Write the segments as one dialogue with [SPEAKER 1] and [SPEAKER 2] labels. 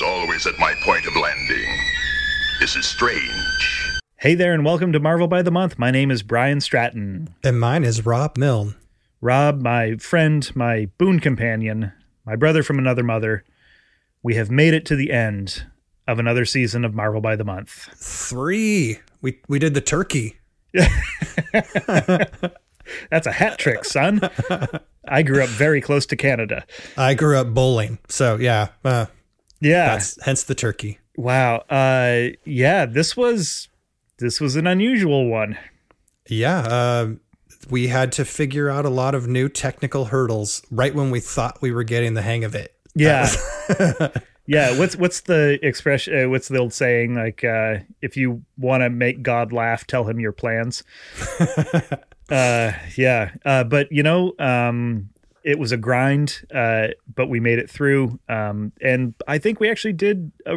[SPEAKER 1] Surfer is always at my point of landing. This is strange.
[SPEAKER 2] Hey there, and welcome to Marvel by the Month. My name is Brian Stratton.
[SPEAKER 3] And mine is Rob Milne.
[SPEAKER 2] Rob, my friend, my boon companion, my brother from another mother, we have made it to the end of another season of Marvel by the Month.
[SPEAKER 3] Three. We we did the turkey.
[SPEAKER 2] That's a hat trick, son. I grew up very close to Canada.
[SPEAKER 3] I grew up bowling, so yeah, uh,
[SPEAKER 2] Yeah.
[SPEAKER 3] that's hence the turkey.
[SPEAKER 2] Wow. Uh yeah, this was this was an unusual one.
[SPEAKER 3] Yeah, uh, we had to figure out a lot of new technical hurdles right when we thought we were getting the hang of it.
[SPEAKER 2] Yeah. yeah, what's what's the expression uh, what's the old saying like uh if you want to make God laugh, tell him your plans. uh yeah. Uh but you know, um it was a grind, uh but we made it through um and I think we actually did a,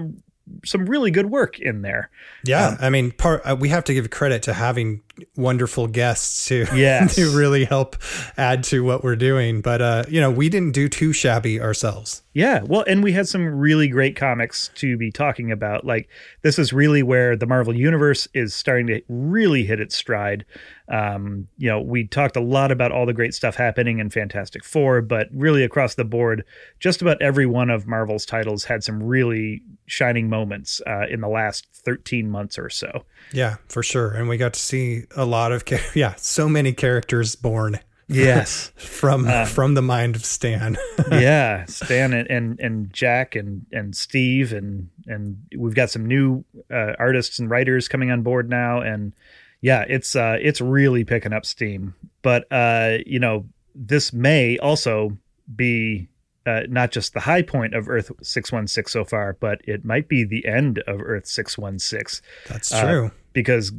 [SPEAKER 2] some really good work in there.
[SPEAKER 3] Yeah, I mean, part uh, we have to give credit to having wonderful guests to
[SPEAKER 2] Yes.
[SPEAKER 3] to really help add to what we're doing. But uh, you know, we didn't do too shabby ourselves.
[SPEAKER 2] Yeah, well, and we had some really great comics to be talking about. Like this is really where the Marvel universe is starting to really hit its stride. Um, you know, we talked a lot about all the great stuff happening in Fantastic Four, but really across the board, just about every one of Marvel's titles had some really shining moments uh, in the last 13 months or so.
[SPEAKER 3] Yeah, for sure. And we got to see a lot of cha- yeah, so many characters born
[SPEAKER 2] Yes.
[SPEAKER 3] from from the mind of Stan.
[SPEAKER 2] yeah, Stan and, and and Jack and and Steve and and we've got some new uh, artists and writers coming on board now, and yeah, it's uh it's really picking up steam. But uh, you know, this may also be uh, not just the high point of Earth six one six so far, but it might be the end of Earth six one six
[SPEAKER 3] That's
[SPEAKER 2] Uh,
[SPEAKER 3] true.
[SPEAKER 2] Because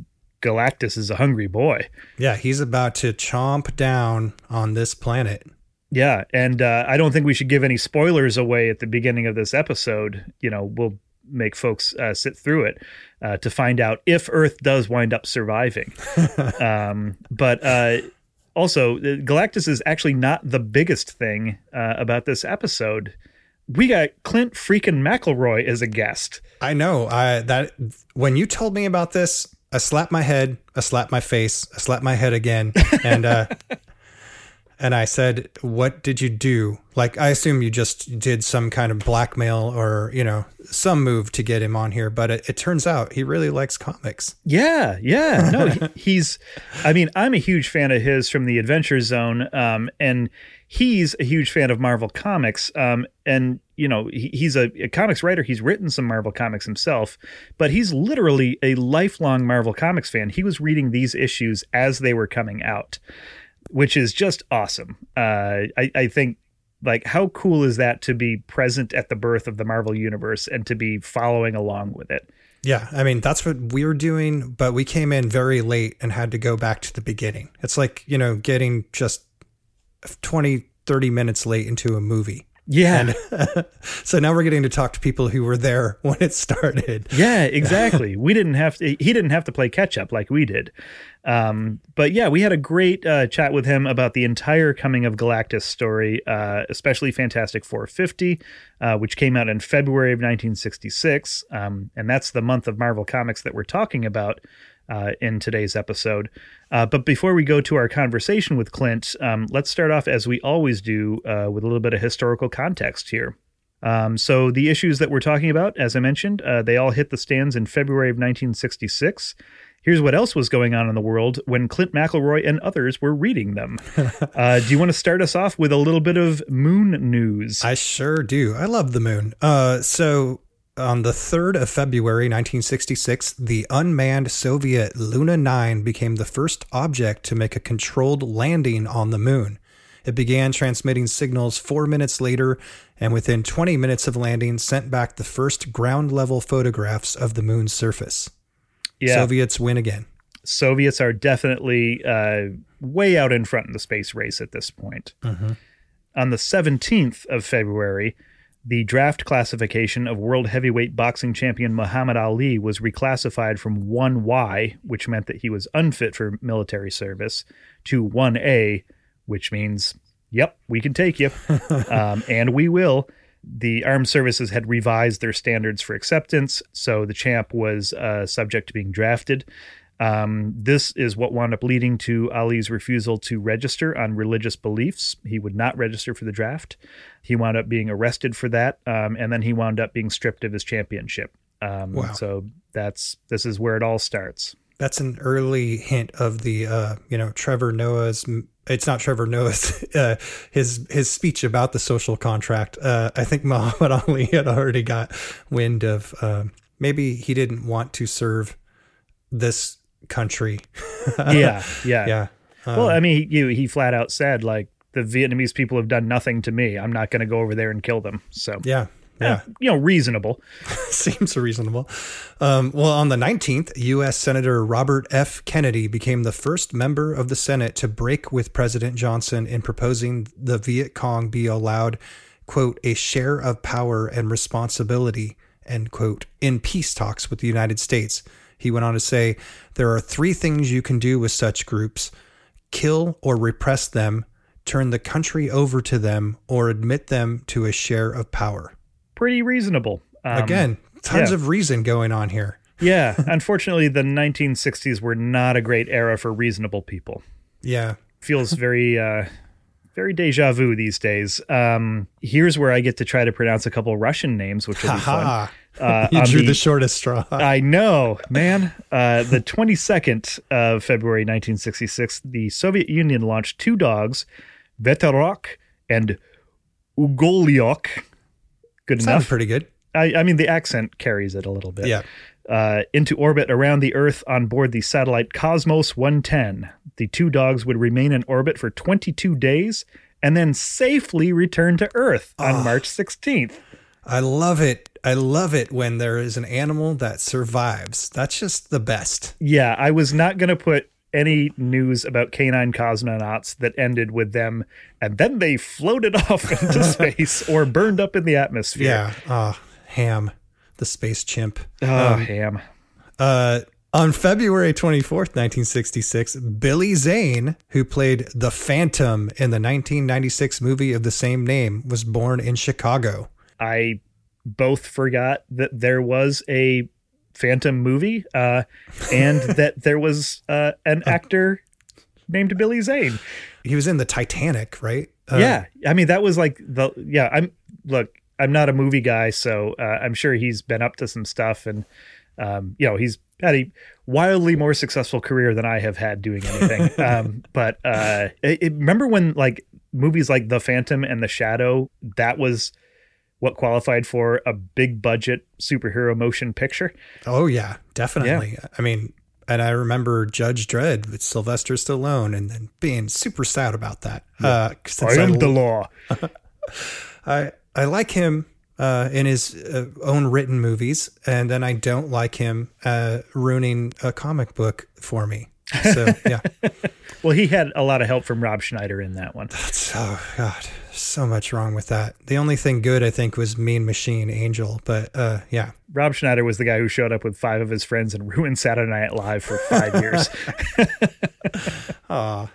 [SPEAKER 2] Galactus is a hungry boy.
[SPEAKER 3] yeah, he's about to chomp down on this planet.
[SPEAKER 2] Yeah, and uh, I don't think we should give any spoilers away at the beginning of this episode. You know, we'll make folks uh, sit through it uh, to find out if Earth does wind up surviving. um, but uh, also, uh, Galactus is actually not the biggest thing uh, about this episode. We got Clint freaking McElroy as a guest.
[SPEAKER 3] I know. I that when you told me about this, I slapped my head, I slapped my face, I slapped my head again, and uh, and I said, "What did you do?" Like I assume you just did some kind of blackmail or you know some move to get him on here, but it, it turns out he really likes comics.
[SPEAKER 2] Yeah, yeah. No, he, he's. I mean, I'm a huge fan of his from the Adventure Zone, um, and he's a huge fan of Marvel comics. Um, and you know, he, he's a, a comics writer. He's written some Marvel comics himself, but he's literally a lifelong Marvel comics fan. He was reading these issues as they were coming out, which is just awesome. Uh, I, I think. Like, how cool is that to be present at the birth of the Marvel Universe and to be following along with it?
[SPEAKER 3] Yeah, I mean that's what we were doing, but we came in very late and had to go back to the beginning. It's like you know getting just 20, 30 minutes late into a movie.
[SPEAKER 2] Yeah.
[SPEAKER 3] So now we're getting to talk to people who were there when it started.
[SPEAKER 2] Yeah, exactly. we didn't have to. He didn't have to play catch up like we did. Um, but yeah, we had a great uh, chat with him about the entire coming of Galactus story, uh, especially Fantastic Four 50, uh, which came out in February of 1966, um, and that's the month of Marvel Comics that we're talking about uh, in today's episode. Uh, but before we go to our conversation with Clint, um, let's start off as we always do uh, with a little bit of historical context here. Um, so the issues that we're talking about, as I mentioned, uh, they all hit the stands in February of 1966. Here's what else was going on in the world when Clint McElroy and others were reading them. uh, do you want to start us off with a little bit of moon news?
[SPEAKER 3] I sure do. I love the moon. Uh, so on the 3rd of February 1966, the unmanned Soviet Luna 9 became the first object to make a controlled landing on the moon. It began transmitting signals four minutes later, and within 20 minutes of landing, sent back the first ground level photographs of the moon's surface.
[SPEAKER 2] yeah,
[SPEAKER 3] Soviets win again.
[SPEAKER 2] Soviets are definitely uh, way out in front in the space race at this point. On the 17th of February, the draft classification of world heavyweight boxing champion Muhammad Ali was reclassified from 1Y, which meant that he was unfit for military service, to 1A, which means, yep, we can take you. um, and we will. the armed services had revised their standards for acceptance, so the champ was uh, subject to being drafted. Um, this is what wound up leading to Ali's refusal to register on religious beliefs. He would not register for the draft. He wound up being arrested for that, um, and then he wound up being stripped of his championship. Um,
[SPEAKER 3] Wow.
[SPEAKER 2] So that's this is where it all starts.
[SPEAKER 3] That's an early hint of the, uh, you know, Trevor Noah's. It's not Trevor Noah's. Uh, his his speech about the social contract. Uh, I think Muhammad Ali had already got wind of. Uh, maybe he didn't want to serve this country.
[SPEAKER 2] yeah, yeah,
[SPEAKER 3] Yeah.
[SPEAKER 2] well, I mean, he, he flat out said like the Vietnamese people have done nothing to me. I'm not going to go over there and kill them. So
[SPEAKER 3] Yeah. Yeah.
[SPEAKER 2] you know, reasonable.
[SPEAKER 3] Seems reasonable. Um, well, on the 19th, U.S. Senator Robert F. Kennedy became the first member of the Senate to break with President Johnson in proposing the Viet Cong be allowed, quote, a share of power and responsibility, end quote, in peace talks with the United States. He went on to say, There are three things you can do with such groups kill or repress them, turn the country over to them, or admit them to a share of power.
[SPEAKER 2] Pretty reasonable. Um,
[SPEAKER 3] Again, tons
[SPEAKER 2] yeah.
[SPEAKER 3] of reason going on here.
[SPEAKER 2] yeah. Unfortunately, the 1960s were not a great era for reasonable people.
[SPEAKER 3] Yeah.
[SPEAKER 2] Feels very, uh, very deja vu these days. Um, here's where I get to try to pronounce a couple Russian names, which will be fun. Uh,
[SPEAKER 3] You drew
[SPEAKER 2] the-
[SPEAKER 3] the, shortest straw.
[SPEAKER 2] I know, man. Uh, the 22nd of February 1966, the Soviet Union launched two dogs, Veterok and Ugoliok. Good
[SPEAKER 3] Sounds
[SPEAKER 2] enough.
[SPEAKER 3] pretty good.
[SPEAKER 2] I, I mean, the accent carries it a little bit.
[SPEAKER 3] Yeah.
[SPEAKER 2] Uh, into orbit around the Earth on board the satellite Cosmos 110. The two dogs would remain in orbit for 22 days and then safely return to Earth on March 16th.
[SPEAKER 3] I love it. I love it when there is an animal that survives. That's just the best.
[SPEAKER 2] Yeah, I was not going to put any news about canine cosmonauts that ended with them and then they floated off into space or burned up in the atmosphere.
[SPEAKER 3] Yeah. Ah, Ham, the space chimp.
[SPEAKER 2] Oh, ham.
[SPEAKER 3] Uh, on February 24th, 1966, Billy Zane, who played the Phantom in the 1996 movie of the same name, was born in Chicago.
[SPEAKER 2] I both forgot that there was a Phantom movie uh, and that there was uh, an actor named Billy Zane.
[SPEAKER 3] He was in the Titanic, right? Uh,
[SPEAKER 2] yeah, I mean that was like the yeah. I'm look, I'm not a movie guy, so uh, I'm sure he's been up to some stuff, and um, you know he's had a wildly more successful career than I have had doing anything. um, but uh, it, it- remember when like movies like The Phantom and The Shadow, that was what qualified for a big budget superhero motion picture.
[SPEAKER 3] Oh yeah, definitely. I mean, and I remember Judge Dredd with Sylvester Stallone, and then being super sad about that. Uh, since
[SPEAKER 2] I am
[SPEAKER 3] I,
[SPEAKER 2] the law.
[SPEAKER 3] I I like him uh, in his uh, own written movies, and then I don't like him uh, ruining a comic book for me. So yeah,
[SPEAKER 2] Well, he had a lot of help from Rob Schneider in that one.
[SPEAKER 3] it's, oh god, so much wrong with that. The only thing good I think was Mean Machine Angel, but uh, yeah,
[SPEAKER 2] Rob Schneider was the guy who showed up with five of his friends and ruined Saturday Night Live for five years.
[SPEAKER 3] Aw.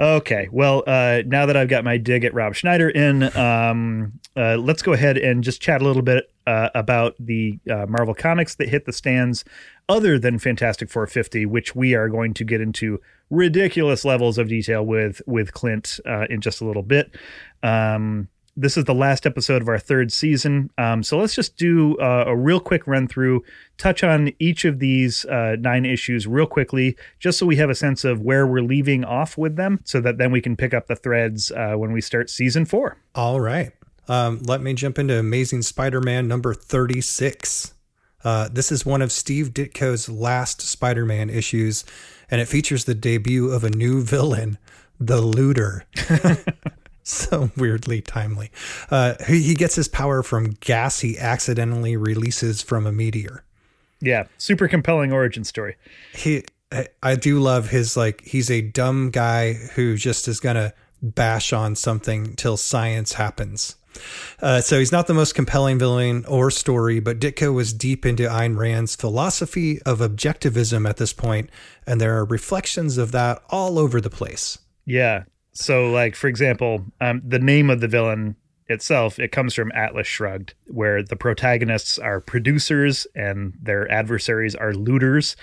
[SPEAKER 2] Okay, well, uh, now that I've got my dig at Rob Schneider in, um, uh, let's go ahead and just chat a little bit uh, about the uh, Marvel comics that hit the stands other than Fantastic Four 50, which we are going to get into ridiculous levels of detail with with Clint uh, in just a little bit. Um, this is the last episode of our third season. Um, so let's just do uh, a real quick run through, touch on each of these uh, nine issues real quickly, just so we have a sense of where we're leaving off with them, so that then we can pick up the threads uh, when we start season four.
[SPEAKER 3] All right. Um, let me jump into Amazing Spider Man number 36. Uh, this is one of Steve Ditko's last Spider Man issues, and it features the debut of a new villain, the Looter. so weirdly timely. Uh, he, he gets his power from gas he accidentally releases from a meteor.
[SPEAKER 2] Yeah, super compelling origin story.
[SPEAKER 3] he I- do love his like he's a dumb guy who just is gonna bash on something till science happens. Uh, so he's not the most compelling villain or story, but Ditko was deep into Ayn Rand's philosophy of objectivism at this point, and there are reflections of that all over the place.
[SPEAKER 2] Yeah. So, like for example, um, the name of the villain itself, it comes from Atlas Shrugged, where the protagonists are producers and their adversaries are looters.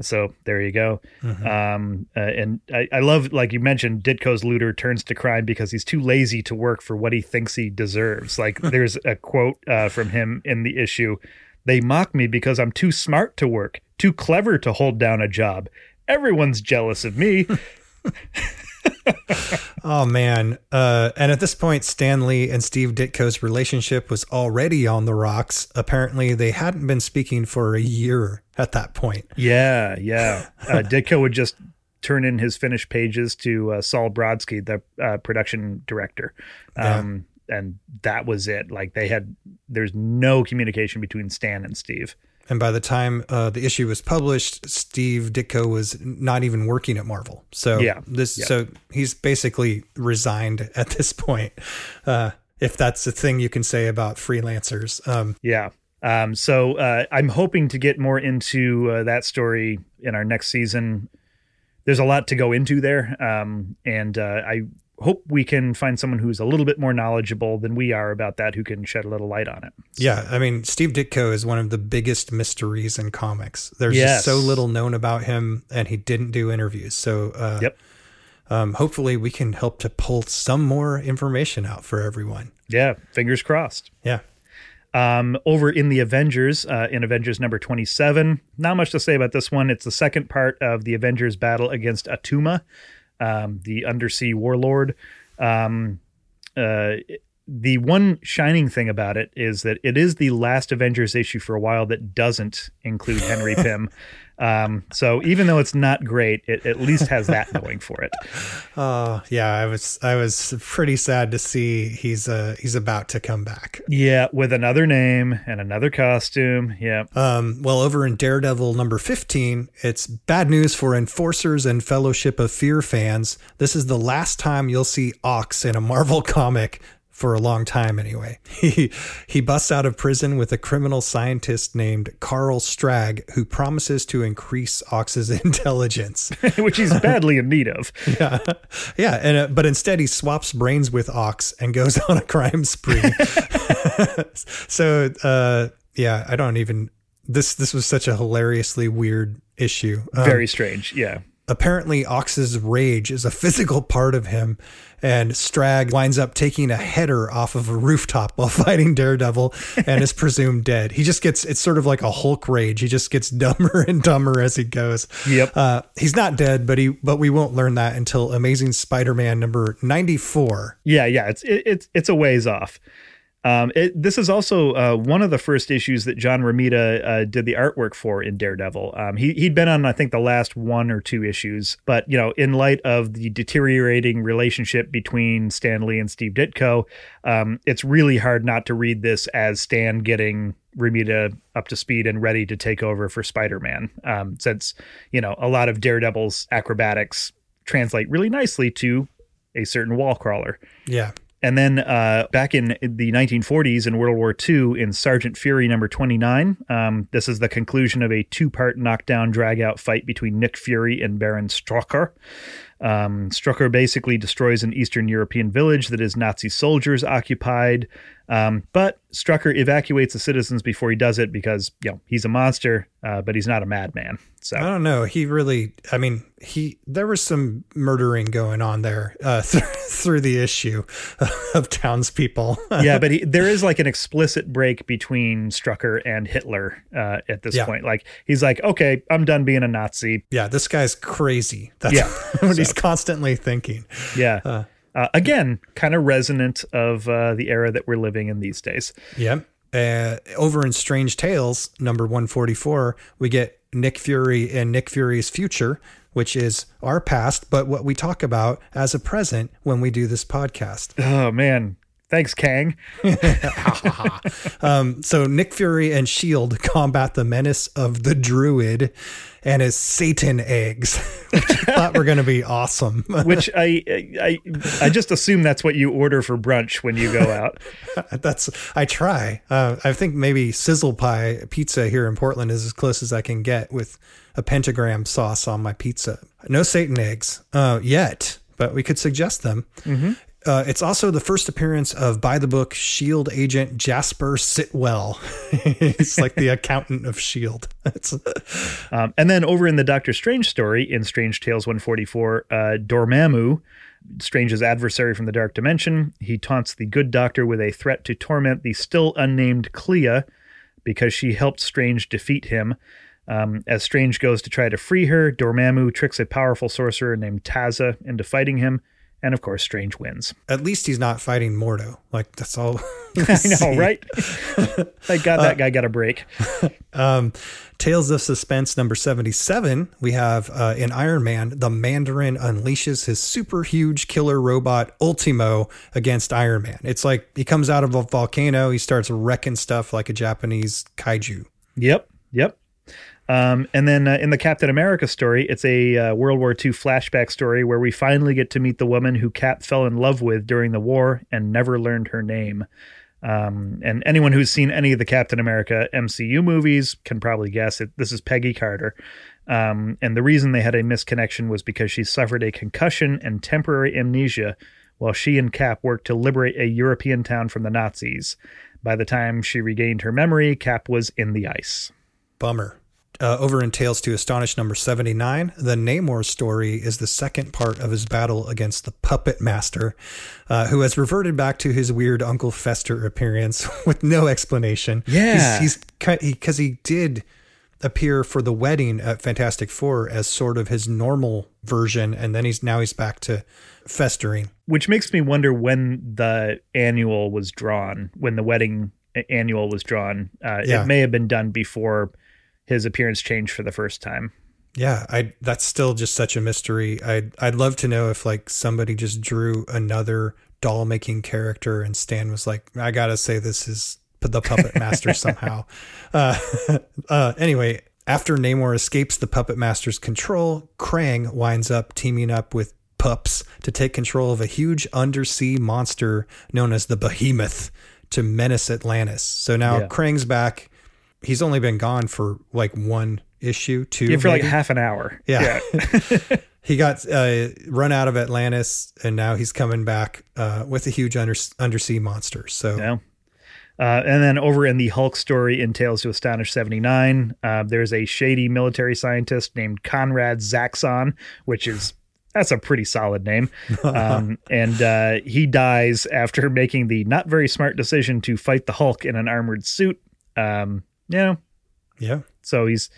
[SPEAKER 2] So there you go. Um, uh, and I, I love, like you mentioned, Ditko's looter turns to crime because he's too lazy to work for what he thinks he deserves. Like there's a quote uh, from him in the issue They mock me because I'm too smart to work, too clever to hold down a job. Everyone's jealous of me.
[SPEAKER 3] Oh man! Uh, and at this point, Stan Lee and Steve Ditko's relationship was already on the rocks. Apparently, they hadn't been speaking for a year at that point.
[SPEAKER 2] Yeah, yeah. Uh, Ditko would just turn in his finished pages to uh, Sol Brodsky, the uh, production director. Um, And that was it. Like they had, there's no communication between Stan and Steve.
[SPEAKER 3] And by the time uh, the issue was published, Steve Ditko was not even working at Marvel. So
[SPEAKER 2] Yeah.
[SPEAKER 3] this
[SPEAKER 2] Yeah.
[SPEAKER 3] so he's basically resigned at this point. Uh, if that's the thing you can say about freelancers. Um,
[SPEAKER 2] Yeah. Um, so uh, I'm hoping to get more into uh, that story in our next season. There's a lot to go into there, um, and uh, I hope we can find someone who's a little bit more knowledgeable than we are about that, who can shed a little light on it.
[SPEAKER 3] yeah, I mean, Steve Ditko is one of the biggest mysteries in comics. There's
[SPEAKER 2] Yes.
[SPEAKER 3] just so little known about him, and he didn't do interviews. So uh,
[SPEAKER 2] Yep.
[SPEAKER 3] um, hopefully, we can help to pull some more information out for everyone.
[SPEAKER 2] Yeah. Fingers crossed.
[SPEAKER 3] Yeah.
[SPEAKER 2] Um, over in the Avengers, uh, in Avengers number 27, not much to say about this one. It's the second part of the Avengers battle against Atuma, um, the undersea warlord. Um, uh, the one shining thing about it is that it is the last Avengers issue for a while that doesn't include Henry Pym. Um, so even though it's not great, it at least has that going for it.
[SPEAKER 3] Uh, yeah, I was I was pretty sad to see he's uh he's about to come back.
[SPEAKER 2] Yeah, with another name and another costume. Yeah.
[SPEAKER 3] Um, well, over in Daredevil number 15, it's bad news for Enforcers and Fellowship of Fear fans. This is the last time you'll see Ox in a Marvel comic for a long time anyway. He he busts out of prison with a criminal scientist named Karl Stragg who promises to increase Ox's intelligence.
[SPEAKER 2] which he's badly in need of.
[SPEAKER 3] yeah. Yeah, and uh, but instead he swaps brains with Ox and goes on a crime spree. so uh yeah, I don't even this this was such a hilariously weird issue. Um,
[SPEAKER 2] Very strange. Yeah.
[SPEAKER 3] Apparently Ox's rage is a physical part of him and Stragg winds up taking a header off of a rooftop while fighting Daredevil and is presumed dead. He just gets it's sort of like a Hulk rage. He just gets dumber and dumber as he goes.
[SPEAKER 2] Yep.
[SPEAKER 3] Uh, he's not dead, but he but we won't learn that until Amazing Spider-Man number 94.
[SPEAKER 2] Yeah, yeah. It's it, it's it's a ways off. Um, it, this is also uh, one of the first issues that John Romita uh, did the artwork for in Daredevil. Um, he he'd been on I think the last one or two issues, but you know, in light of the deteriorating relationship between Stan Lee and Steve Ditko, um, it's really hard not to read this as Stan getting Romita up to speed and ready to take over for Spider-Man. Um, since you know a lot of Daredevil's acrobatics translate really nicely to a certain wall crawler.
[SPEAKER 3] Yeah.
[SPEAKER 2] And then uh, back in the 1940s in World War II, in Sergeant Fury number 29, um, this is the conclusion of a two part knockdown drag out fight between Nick Fury and Baron Strucker. Um, Strucker basically destroys an Eastern European village that his Nazi soldiers occupied. Um, but Strucker evacuates the citizens before he does it because, you know, he's a monster, uh, but he's not a madman. So
[SPEAKER 3] I don't know. He really, I mean, he, there was some murdering going on there uh, through, through the issue of townspeople.
[SPEAKER 2] yeah, but he, there is like an explicit break between Strucker and Hitler uh, at this
[SPEAKER 3] Yeah.
[SPEAKER 2] point. Like he's like, okay, I'm done being a Nazi.
[SPEAKER 3] yeah, this guy's crazy. That's
[SPEAKER 2] Yeah,
[SPEAKER 3] what he's constantly thinking.
[SPEAKER 2] Yeah. Uh, again, kind of resonant of uh, the era that we're living in these days.
[SPEAKER 3] Yeah. Uh, over in Strange Tales, number 144, we get Nick Fury and Nick Fury's future, which is our past, but what we talk about as a present when we do this podcast.
[SPEAKER 2] Oh man, thanks, Kang.
[SPEAKER 3] Um, so Nick Fury and Shield combat the menace of the Druid and his Satan eggs, which I thought were going to be awesome.
[SPEAKER 2] Which I, I I just assume that's what you order for brunch when you go out.
[SPEAKER 3] That's I try. Uh, I think maybe sizzle pie pizza here in Portland is as close as I can get with a pentagram sauce on my pizza. No Satan eggs uh, yet, but we could suggest them. Uh, it's also the first appearance of by the book Shield agent Jasper Sitwell. He's like the accountant of Shield.
[SPEAKER 2] um, and then over in the Doctor Strange story in Strange Tales 144, uh, Dormammu, Strange's adversary from the Dark Dimension, he taunts the Good Doctor with a threat to torment the still unnamed Clea because she helped Strange defeat him. Um, as Strange goes to try to free her, Dormammu tricks a powerful sorcerer named Taza into fighting him and of course, Strange wins.
[SPEAKER 3] At least he's not fighting Mordo. Like that's all.
[SPEAKER 2] I know, right? Thank God that uh, guy got a break.
[SPEAKER 3] um, Tales of Suspense number seventy-seven. We have uh, in Iron Man, the Mandarin unleashes his super huge killer robot Ultimo against Iron Man. It's like he comes out of a volcano, he starts wrecking stuff like a Japanese kaiju.
[SPEAKER 2] Yep, yep. Um, and then uh, in the Captain America story, it's a uh, World War II flashback story where we finally get to meet the woman who Cap fell in love with during the war and never learned her name. Um, and anyone who's seen any of the Captain America MCU movies can probably guess it. This is Peggy Carter. Um, and the reason they had a misconnection was because she suffered a concussion and temporary amnesia while she and Cap worked to liberate a European town from the Nazis. By the time she regained her memory, Cap was in the ice.
[SPEAKER 3] Bummer uh, over in Tales to Astonish number 79, the Namor story is the second part of his battle against the Puppet Master, uh, who has reverted back to his weird Uncle Fester appearance with no explanation.
[SPEAKER 2] Yeah.
[SPEAKER 3] He's because he, he did appear for the wedding at Fantastic Four as sort of his normal version, and then he's now he's back to festering.
[SPEAKER 2] Which makes me wonder when the annual was drawn, when the wedding annual was drawn. Uh, yeah. It may have been done before his appearance changed for the first time.
[SPEAKER 3] Yeah, I that's still just such a mystery. I'd I'd love to know if like somebody just drew another doll making character and Stan was like, I gotta say this is the puppet master somehow. Uh, uh, anyway, after Namor escapes the puppet master's control, Krang winds up teaming up with Pups to take control of a huge undersea monster known as the Behemoth to menace Atlantis. So now yeah. Krang's back he's only been gone for like one issue, two.
[SPEAKER 2] Yeah, for maybe. like half an hour.
[SPEAKER 3] Yeah. yeah. he got uh, run out of Atlantis, and now he's coming back uh, with a huge under, undersea monster. So.
[SPEAKER 2] Yeah. Uh, and then over in the Hulk story in Tales to Astonish 79, uh, there's a shady military scientist named Conrad Zaxxon, which is that's a pretty solid name. Um, and uh, he dies after making the not very smart decision to fight the Hulk in an armored suit. Um, yeah.
[SPEAKER 3] Yeah.
[SPEAKER 2] So he's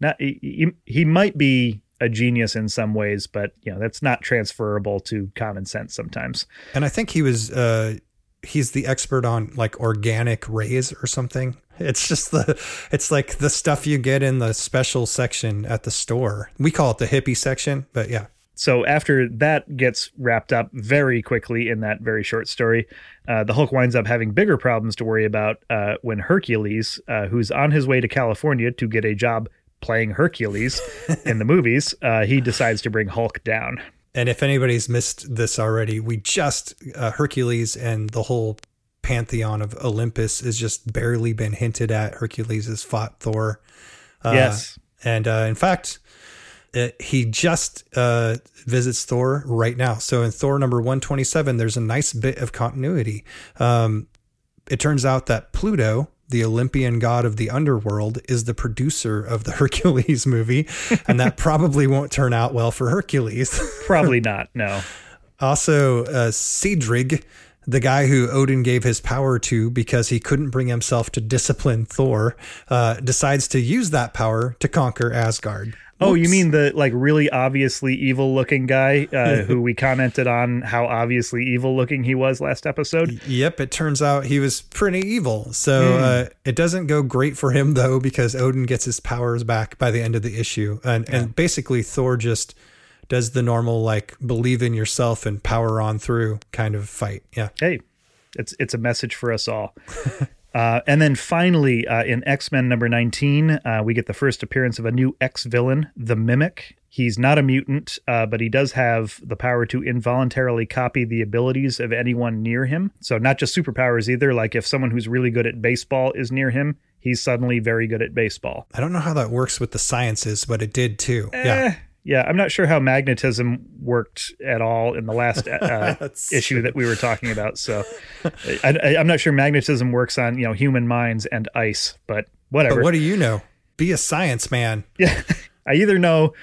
[SPEAKER 2] not he, he might be a genius in some ways, but you know, that's not transferable to common sense sometimes.
[SPEAKER 3] And I think he was uh he's the expert on like organic rays or something. It's just the it's like the stuff you get in the special section at the store. We call it the hippie section, but yeah
[SPEAKER 2] so after that gets wrapped up very quickly in that very short story, uh, the Hulk winds up having bigger problems to worry about uh, when Hercules, uh, who's on his way to California to get a job playing Hercules in the movies, uh, he decides to bring Hulk down.
[SPEAKER 3] And if anybody's missed this already, we just uh, Hercules and the whole pantheon of Olympus has just barely been hinted at. Hercules has fought Thor.
[SPEAKER 2] Uh, yes.
[SPEAKER 3] And in fact, uh, he just uh, visits Thor right now. So in Thor number 127, there's a nice bit of continuity. Um, it turns out that Pluto, the Olympian god of the underworld, is the producer of the Hercules movie, and that probably won't turn out well for Hercules.
[SPEAKER 2] probably not, no.
[SPEAKER 3] Also, uh, Seidring, the guy who Odin gave his power to because he couldn't bring himself to discipline Thor, uh, decides to use that power to conquer Asgard.
[SPEAKER 2] Oh, you mean the like really obviously evil looking guy uh, who we commented on how obviously evil looking he was last episode?
[SPEAKER 3] Yep, it turns out he was pretty evil. So mm. uh, it doesn't go great for him though because Odin gets his powers back by the end of the issue, and yeah. and basically Thor just does the normal like believe in yourself and power on through kind of fight. Yeah.
[SPEAKER 2] Hey, it's it's a message for us all. Uh, and then finally, uh, in X Men number 19, uh, we get the first appearance of a new X villain, the Mimic. He's not a mutant, uh, but he does have the power to involuntarily copy the abilities of anyone near him. So, not just superpowers either. Like if someone who's really good at baseball is near him, he's suddenly very good at baseball.
[SPEAKER 3] I don't know how that works with the sciences, but it did too.
[SPEAKER 2] Eh,
[SPEAKER 3] yeah.
[SPEAKER 2] Yeah, I'm not sure how magnetism worked at all in the last uh, issue that we were talking about. So I, am not sure magnetism works on you know human minds and ice, but whatever.
[SPEAKER 3] But what do you know? Be a science man.
[SPEAKER 2] Yeah, I either know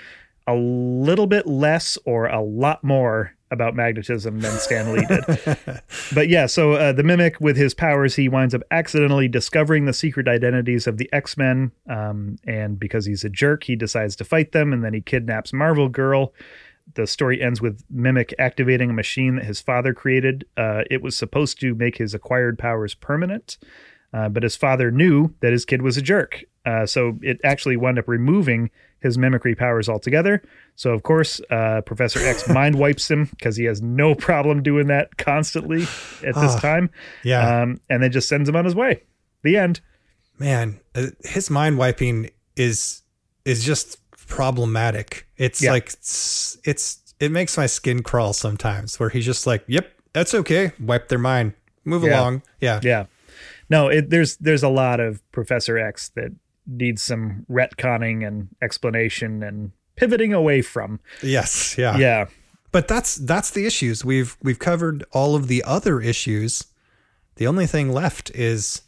[SPEAKER 2] a little bit less or a lot more about magnetism than Stan Lee did. but yeah, so uh, the mimic with his powers, he winds up accidentally discovering the secret identities of the X Men. Um, and because he's a jerk, he decides to fight them and then he kidnaps Marvel Girl. The story ends with Mimic activating a machine that his father created. Uh, it was supposed to make his acquired powers permanent. Uh, but his father knew that his kid was a jerk. Uh, so it actually wound up removing his mimicry powers altogether. So, of course, uh, Professor X mind wipes him because he has no problem doing that constantly at this time.
[SPEAKER 3] Yeah.
[SPEAKER 2] Um, and then just sends him on his way. The end.
[SPEAKER 3] Man, uh, his mind wiping is is just problematic. It's yeah. like it's, it's it makes my skin crawl sometimes where he's just like, "Yep, that's okay. Wipe their mind. Move
[SPEAKER 2] yeah.
[SPEAKER 3] along." Yeah.
[SPEAKER 2] Yeah no, it, there's there's a lot of Professor X that needs some retconning and explanation and pivoting away from.
[SPEAKER 3] Yes, yeah,
[SPEAKER 2] yeah.
[SPEAKER 3] But that's that's the issues we've we've covered all of the other issues. The only thing left is,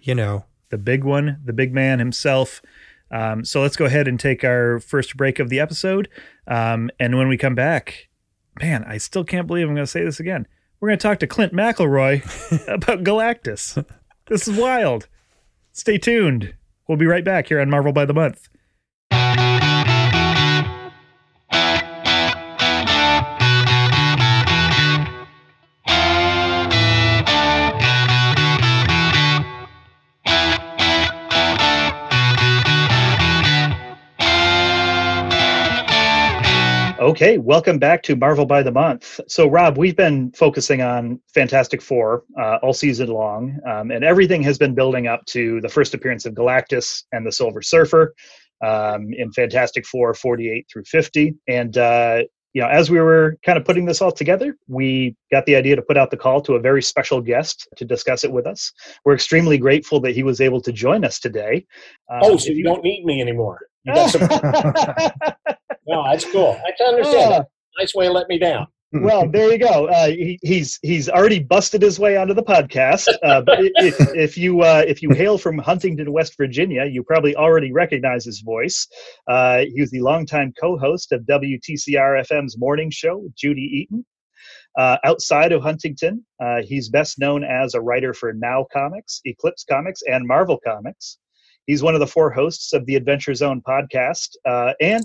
[SPEAKER 3] you know,
[SPEAKER 2] the big one, the big man himself. Um, so let's go ahead and take our first break of the episode. Um, and when we come back, man, I still can't believe I'm going to say this again. We're going to talk to Clint McElroy about Galactus. This is wild. Stay tuned. We'll be right back here on Marvel by the Month. Okay, welcome back to Marvel by the Month. So, Rob, we've been focusing on Fantastic Four uh, all season long, um, and everything has been building up to the first appearance of Galactus and the Silver Surfer um, in Fantastic Four 48 through 50. And, uh, you know, as we were kind of putting this all together, we got the idea to put out the call to a very special guest to discuss it with us. We're extremely grateful that he was able to join us today.
[SPEAKER 4] Um, oh, so you don't need me anymore. You got some. no, that's cool. I can understand. Uh, nice way to let me down.
[SPEAKER 2] Well, there you go. Uh, he, he's he's already busted his way onto the podcast. Uh, but if, if you uh, if you hail from Huntington, West Virginia, you probably already recognize his voice. Uh, he was the longtime co-host of WTCR FM's morning show with Judy Eaton. Uh, outside of Huntington, uh, he's best known as a writer for Now Comics, Eclipse Comics, and Marvel Comics. He's one of the four hosts of the Adventure Zone podcast, and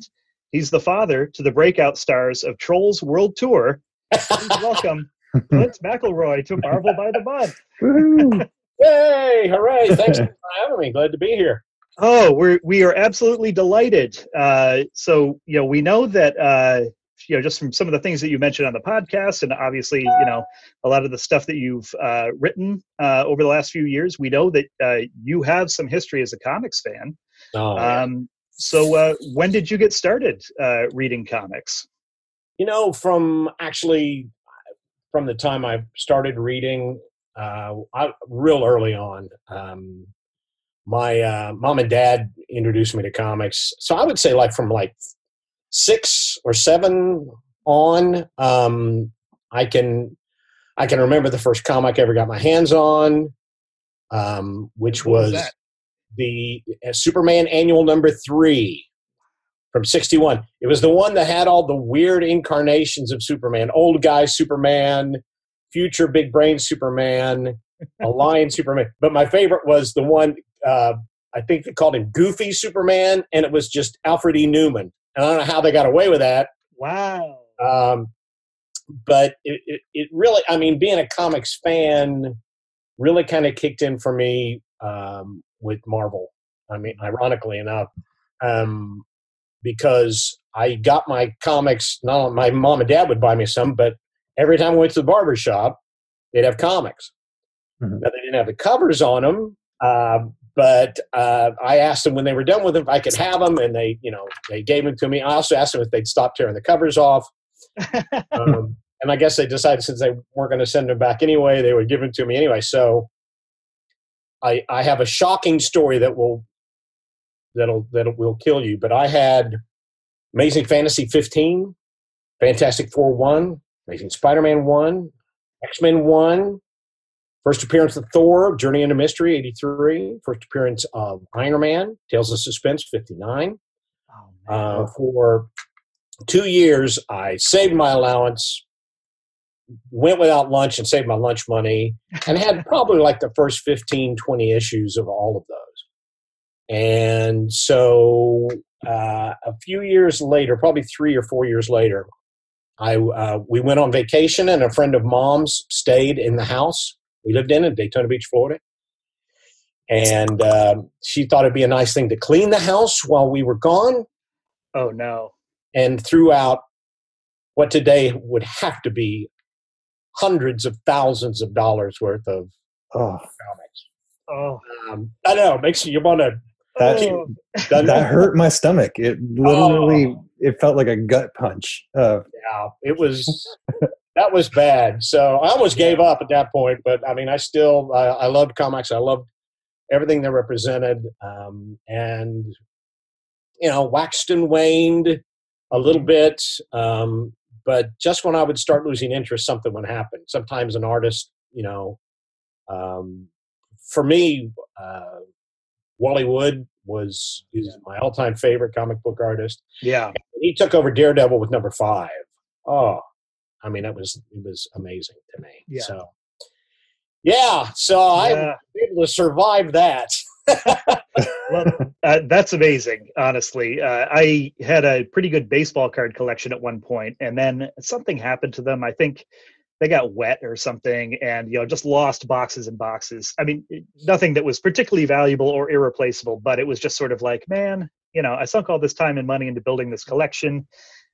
[SPEAKER 2] He's the father to the breakout stars of Trolls World Tour. Please welcome Clint McElroy to Marvel by the Month.
[SPEAKER 4] Yay! Hooray! Thanks for having me. Glad to be here.
[SPEAKER 2] Oh, we're we are absolutely delighted. Uh, so you know, we know that uh, you know just from some of the things that you mentioned on the podcast, and obviously you know a lot of the stuff that you've uh, written uh, over the last few years. We know that uh, you have some history as a comics fan.
[SPEAKER 4] Oh, um,
[SPEAKER 2] so, uh, when did you get started uh, reading comics?
[SPEAKER 4] You know, from actually from the time I started reading, uh, I, real early on. Um, my uh, mom and dad introduced me to comics, so I would say like from like six or seven on. Um, I can I can remember the first comic I ever got my hands on, um, which was, was the uh, Superman annual number three from 61. It was the one that had all the weird incarnations of Superman old guy Superman, future big brain Superman, a lion Superman. But my favorite was the one, uh, I think they called him Goofy Superman, and it was just Alfred E. Neuman. And I don't know how they got away with that.
[SPEAKER 2] Wow.
[SPEAKER 4] Um, but it, it, it, really, I mean, being a comics fan really kind of kicked in for me um, with Marvel. I mean, ironically enough, um, because I got my comics. Not only my mom and dad would buy me some, but every time I went to the barber shop, they'd have comics. Mm-hmm. Now they didn't have the covers on them, uh, but uh, I asked them when they were done with them if I could have them, and they, you know, they gave them to me. I also asked them if they'd stop tearing the covers off. um, and I guess they decided since they weren't going to send them back anyway, they would give them to me anyway. So I, I have a shocking story that will that'll that will kill you. But I had Amazing Fantasy 15, Fantastic Four 1, Amazing Spider Man 1, X Men 1, first appearance of Thor, Journey into Mystery 83, first appearance of Iron Man, Tales of Suspense 59.
[SPEAKER 2] Oh,
[SPEAKER 4] Uh, for two years, I saved my allowance, went without lunch and saved my lunch money, and had probably like the first 15, 20 issues of all of those. And so uh, a few years later, probably three or four years later, I uh, we went on vacation, and a friend of mom's stayed in the house we lived in in Daytona Beach, Florida. And um, she thought it'd be a nice thing to clean the house while we were gone
[SPEAKER 2] oh no.
[SPEAKER 4] and threw out what today would have to be hundreds of thousands of dollars worth of
[SPEAKER 3] Oh,
[SPEAKER 4] comics.
[SPEAKER 2] Oh,
[SPEAKER 4] Um, I know, it makes you want to.
[SPEAKER 3] that
[SPEAKER 2] oh.
[SPEAKER 3] that hurt my stomach. It literally it felt like a gut punch. Uh,
[SPEAKER 4] Yeah, it was that was bad. So I almost gave up at that point, but I mean, I still I, I loved comics. I loved everything they represented, um, and you know, waxed and waned a little bit. Um, but just when I would start losing interest, something would happen. Sometimes an artist, you know, um, for me, uh, Wally Wood was is my all-time favorite comic book artist
[SPEAKER 2] yeah.
[SPEAKER 4] he took over Daredevil with number five. Oh, I mean, it was it was amazing to me.
[SPEAKER 2] Yeah.
[SPEAKER 4] So, yeah, so I
[SPEAKER 2] Yeah.
[SPEAKER 4] was able to survive that.
[SPEAKER 2] well, uh, that's amazing. Honestly, uh, I had a pretty good baseball card collection at one point, and then something happened to them. I think they got wet or something, and you know, just lost boxes and boxes. I mean, nothing that was particularly valuable or irreplaceable, but it was just sort of like, man, you know, I sunk all this time and money into building this collection,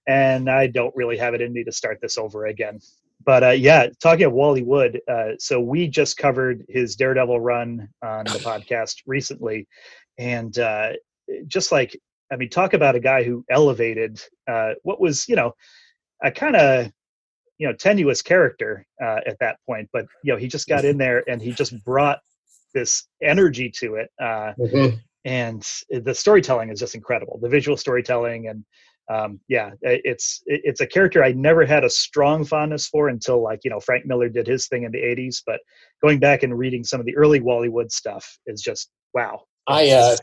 [SPEAKER 2] and I don't really have it in me to start this over again. But uh, yeah, talking of Wally Wood, uh, so we just covered his Daredevil run on the podcast recently, and uh, just like I mean, talk about a guy who elevated uh, what was you know a kind of you know tenuous character uh, at that point, but you know he just got in there and he just brought this energy to it. Uh, and the storytelling is just incredible. The visual storytelling and um, yeah it's it's a character i never had a strong fondness for until like you know frank miller did his thing in the 80s but going back and reading some of the early wally wood stuff is just wow
[SPEAKER 4] I uh,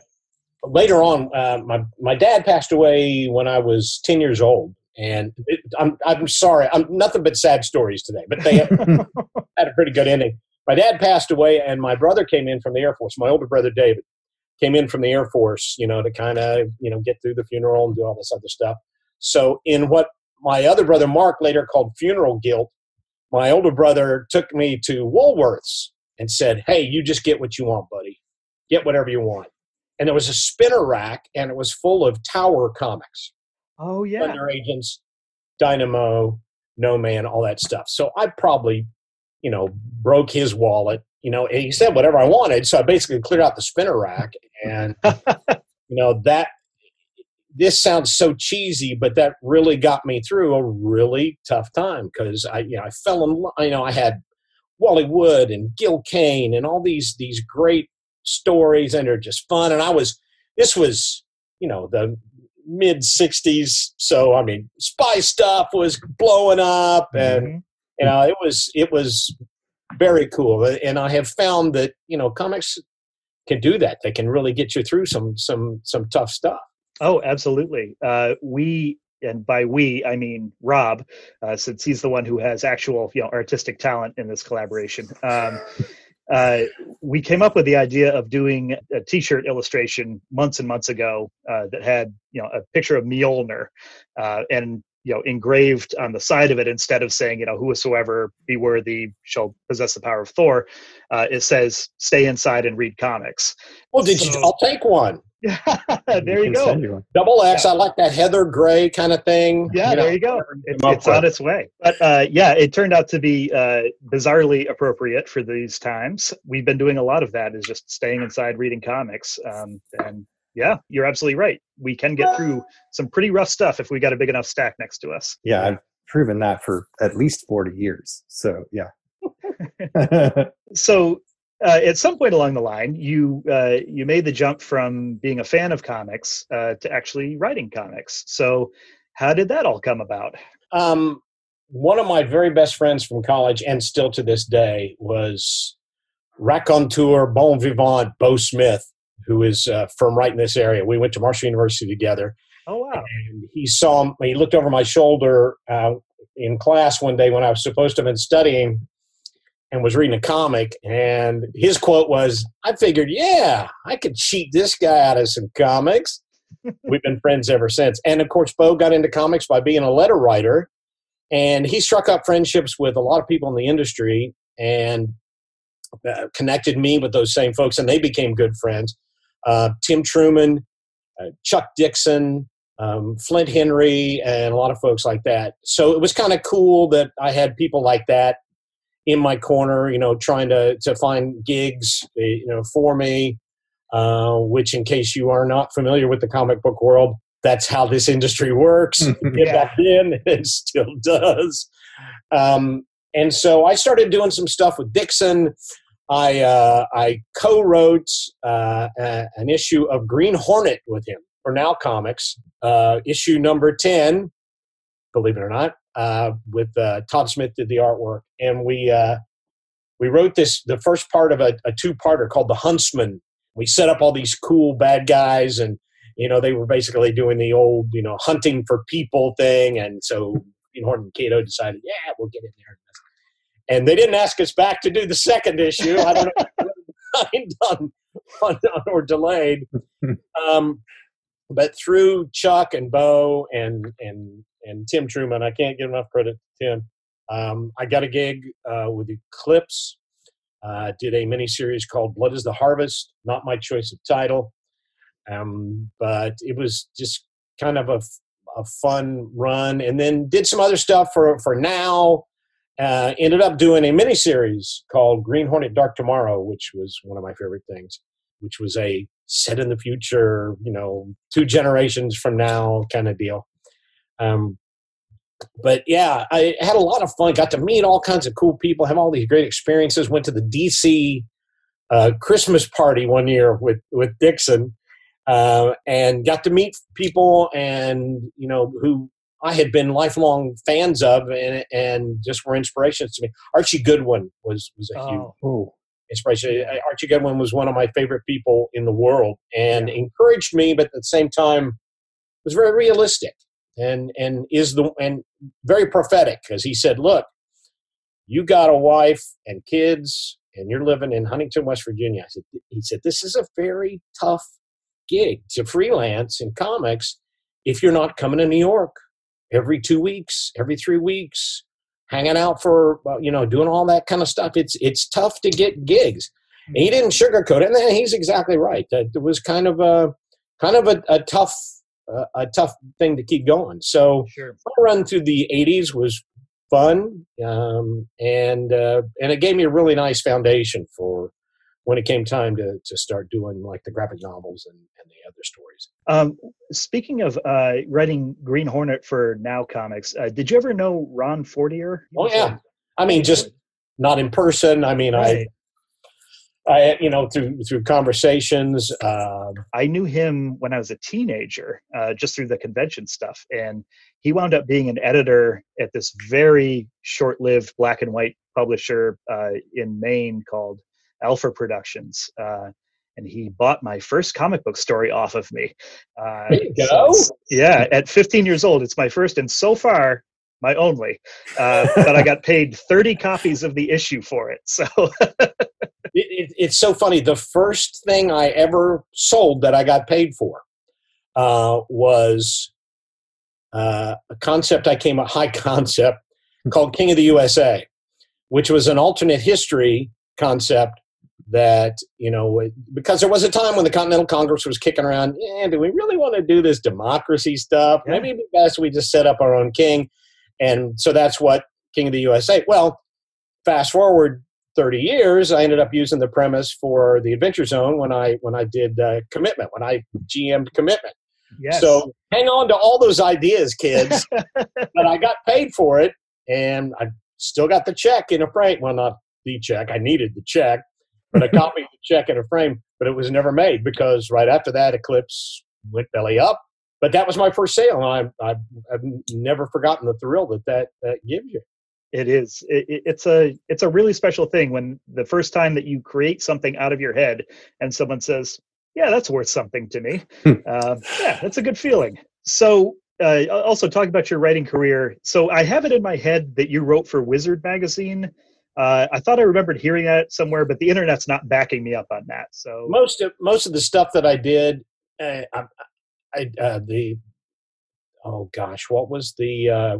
[SPEAKER 4] later on, uh, my my dad passed away when I was ten years old, and it, I'm I'm sorry, I'm nothing but sad stories today, but they had a pretty good ending. My dad passed away, and my brother came in from the Air Force. My older brother David came in from the Air Force, you know, to kind of you know get through the funeral and do all this other stuff. So, in what my other brother Mark later called funeral guilt, my older brother took me to Woolworths and said, "Hey, you just get what you want, buddy. Get whatever you want." And there was a spinner rack, and it was full of Tower comics.
[SPEAKER 2] oh yeah
[SPEAKER 4] Thunder Agents, Dynamo, No Man, all that stuff. So I probably, you know, broke his wallet. You know, and he said whatever I wanted. So I basically cleared out the spinner rack, and you know that. This sounds so cheesy, but that really got me through a really tough time because I, you know, I fell in. love. You know, I had Wally Wood and Gil Kane and all these these great stories, and they're just fun. And I was, this was, you know, the mid 60s so i mean spy stuff was blowing up and
[SPEAKER 2] Mhm.
[SPEAKER 4] you know it was it was very cool and i have found that you know comics can do that they can really get you through some some some tough stuff
[SPEAKER 2] Oh, absolutely. Uh, we, and by we, I mean Rob, uh, since he's the one who has actual, you know, artistic talent in this collaboration. Um, uh, we came up with the idea of doing a T-shirt illustration months and months ago uh, that had, you know, a picture of Mjolnir, uh, and you know, engraved on the side of it instead of saying, you know, whosoever be worthy shall possess the power of Thor, uh, it says, "Stay inside and read comics."
[SPEAKER 4] well did you i'll take one yeah,
[SPEAKER 2] there you
[SPEAKER 3] can
[SPEAKER 2] go.
[SPEAKER 3] send you one.
[SPEAKER 4] double x i like that heather gray kind of thing
[SPEAKER 2] Yeah,
[SPEAKER 4] know.
[SPEAKER 2] there you go. It's, it's on its way. But uh, yeah, it turned out to be uh, bizarrely appropriate for these times. We've been doing a lot of that, is just staying inside reading comics. Um, and yeah, you're absolutely right. We can get through some pretty rough stuff if we got a big enough stack next to us.
[SPEAKER 3] Yeah, I've proven that for at least 40 years. So, yeah.
[SPEAKER 2] So
[SPEAKER 5] uh, at some point along the line, you uh, you made the jump from being a fan of comics uh, to actually writing comics. So, how did that all come about?
[SPEAKER 4] Um, one of my very best friends from college, and still to this day, was raconteur bon vivant Bo Smith, who is uh, from right in this area. We went to Marshall University together.
[SPEAKER 5] Oh wow!
[SPEAKER 4] And he saw he looked over my shoulder uh, in class one day when I was supposed to have been studying and was reading a comic. And his quote was, I figured, yeah, I could cheat this guy out of some comics. We've been friends ever since. And of course, Bo got into comics by being a letter writer. And he struck up friendships with a lot of people in the industry and uh, connected me with those same folks, and they became good friends. Uh, Tim Truman, uh, Chuck Dixon, um, Flint Henry, and a lot of folks like that. So it was kind of cool that I had people like that in my corner, you know, trying to to find gigs, eh, you know, for me. Uh, which, in case you are not familiar with the comic book world, that's how this industry works. yeah. Back then, it still does. Um, and so I started doing some stuff with Dixon. I uh, I co-wrote uh, a, an issue of Green Hornet with him for Now Comics, uh, issue number ten. Believe it or not, uh, with uh, Todd Smith did the artwork, and we uh, we wrote this the first part of a, a two-parter called the Huntsman. We set up all these cool bad guys, and you know they were basically doing the old you know hunting for people thing, and so know Hornet and Kato decided, yeah, we'll get in there. And they didn't ask us back to do the second issue. I don't know done, done or delayed. Um, but through Chuck and Bo and and and Tim Truman. I can't give enough credit to Tim. Um, I got a gig uh, with Eclipse. Uh, did a mini series called "Blood Is the Harvest." Not my choice of title, um, but it was just kind of a, a fun run. And then did some other stuff for for now. Uh, ended up doing a mini series called Green Hornet Dark Tomorrow, which was one of my favorite things. Which was a set in the future, you know, two generations from now kind of deal. Um, but yeah, I had a lot of fun. Got to meet all kinds of cool people, have all these great experiences. Went to the DC uh, Christmas party one year with with Dixon, uh, and got to meet people and you know who I had been lifelong fans of, and and just were inspirations to me. Archie Goodwin was was a oh. huge inspiration. Archie Goodwin was one of my favorite people in the world, and yeah. encouraged me, but at the same time was very realistic and and is the and very prophetic because he said, "Look, you got a wife and kids, and you're living in Huntington, West Virginia." I said, "He said this is a very tough gig to freelance in comics if you're not coming to New York every two weeks, every three weeks, hanging out for you know doing all that kind of stuff. It's it's tough to get gigs." And he didn't sugarcoat it, and he's exactly right. That it was kind of a kind of a, a tough a, a tough thing to keep going. So
[SPEAKER 5] sure.
[SPEAKER 4] run through the '80s was fun, um, and uh, and it gave me a really nice foundation for when it came time to to start doing like the graphic novels and, and the other stories.
[SPEAKER 5] Um, speaking of uh, writing Green Hornet for Now Comics, uh, did you ever know Ron Fortier?
[SPEAKER 4] Oh yeah, I mean just not in person. I mean right. I I, you know, through through conversations. Uh,
[SPEAKER 5] I knew him when I was a teenager, uh, just through the convention stuff, and he wound up being an editor at this very short-lived black and white publisher uh, in Maine called Alpha Productions. Uh, and he bought my first comic book story off of me.
[SPEAKER 4] Uh, so
[SPEAKER 5] yeah, at 15 years old, it's my first, and so far my only. Uh, but I got paid 30 copies of the issue for it. So
[SPEAKER 4] it, it's so funny. The first thing I ever sold that I got paid for uh, was uh, a concept I came a high concept called King of the USA, which was an alternate history concept that you know because there was a time when the Continental Congress was kicking around. Yeah, do we really want to do this democracy stuff? Yeah. Maybe it'd be best we just set up our own king, and so that's what King of the USA. Well, fast forward 30 years, I ended up using the premise for the Adventure Zone when I when I did uh, commitment when I GM'd commitment.
[SPEAKER 5] Yes.
[SPEAKER 4] So hang on to all those ideas, kids. but I got paid for it, and I still got the check in a frame. Well, not the check. I needed the check, but I copied the check in a frame, but it was never made because right after that, Eclipse went belly up. But that was my first sale, and I, I've, I've never forgotten the thrill that that, that gives you.
[SPEAKER 2] It is. It, it, it's a it's a really special thing when the first time that you create something out of your head and someone says, "Yeah, that's worth something to me." uh, yeah, that's a good feeling. So, uh, also talk about your writing career. So, I have it in my head that you wrote for Wizard magazine. Uh, I thought I remembered hearing that somewhere, but the internet's not backing me up on that. So
[SPEAKER 4] most of most of the stuff that I did, uh, I, I uh, the oh gosh, what was the uh,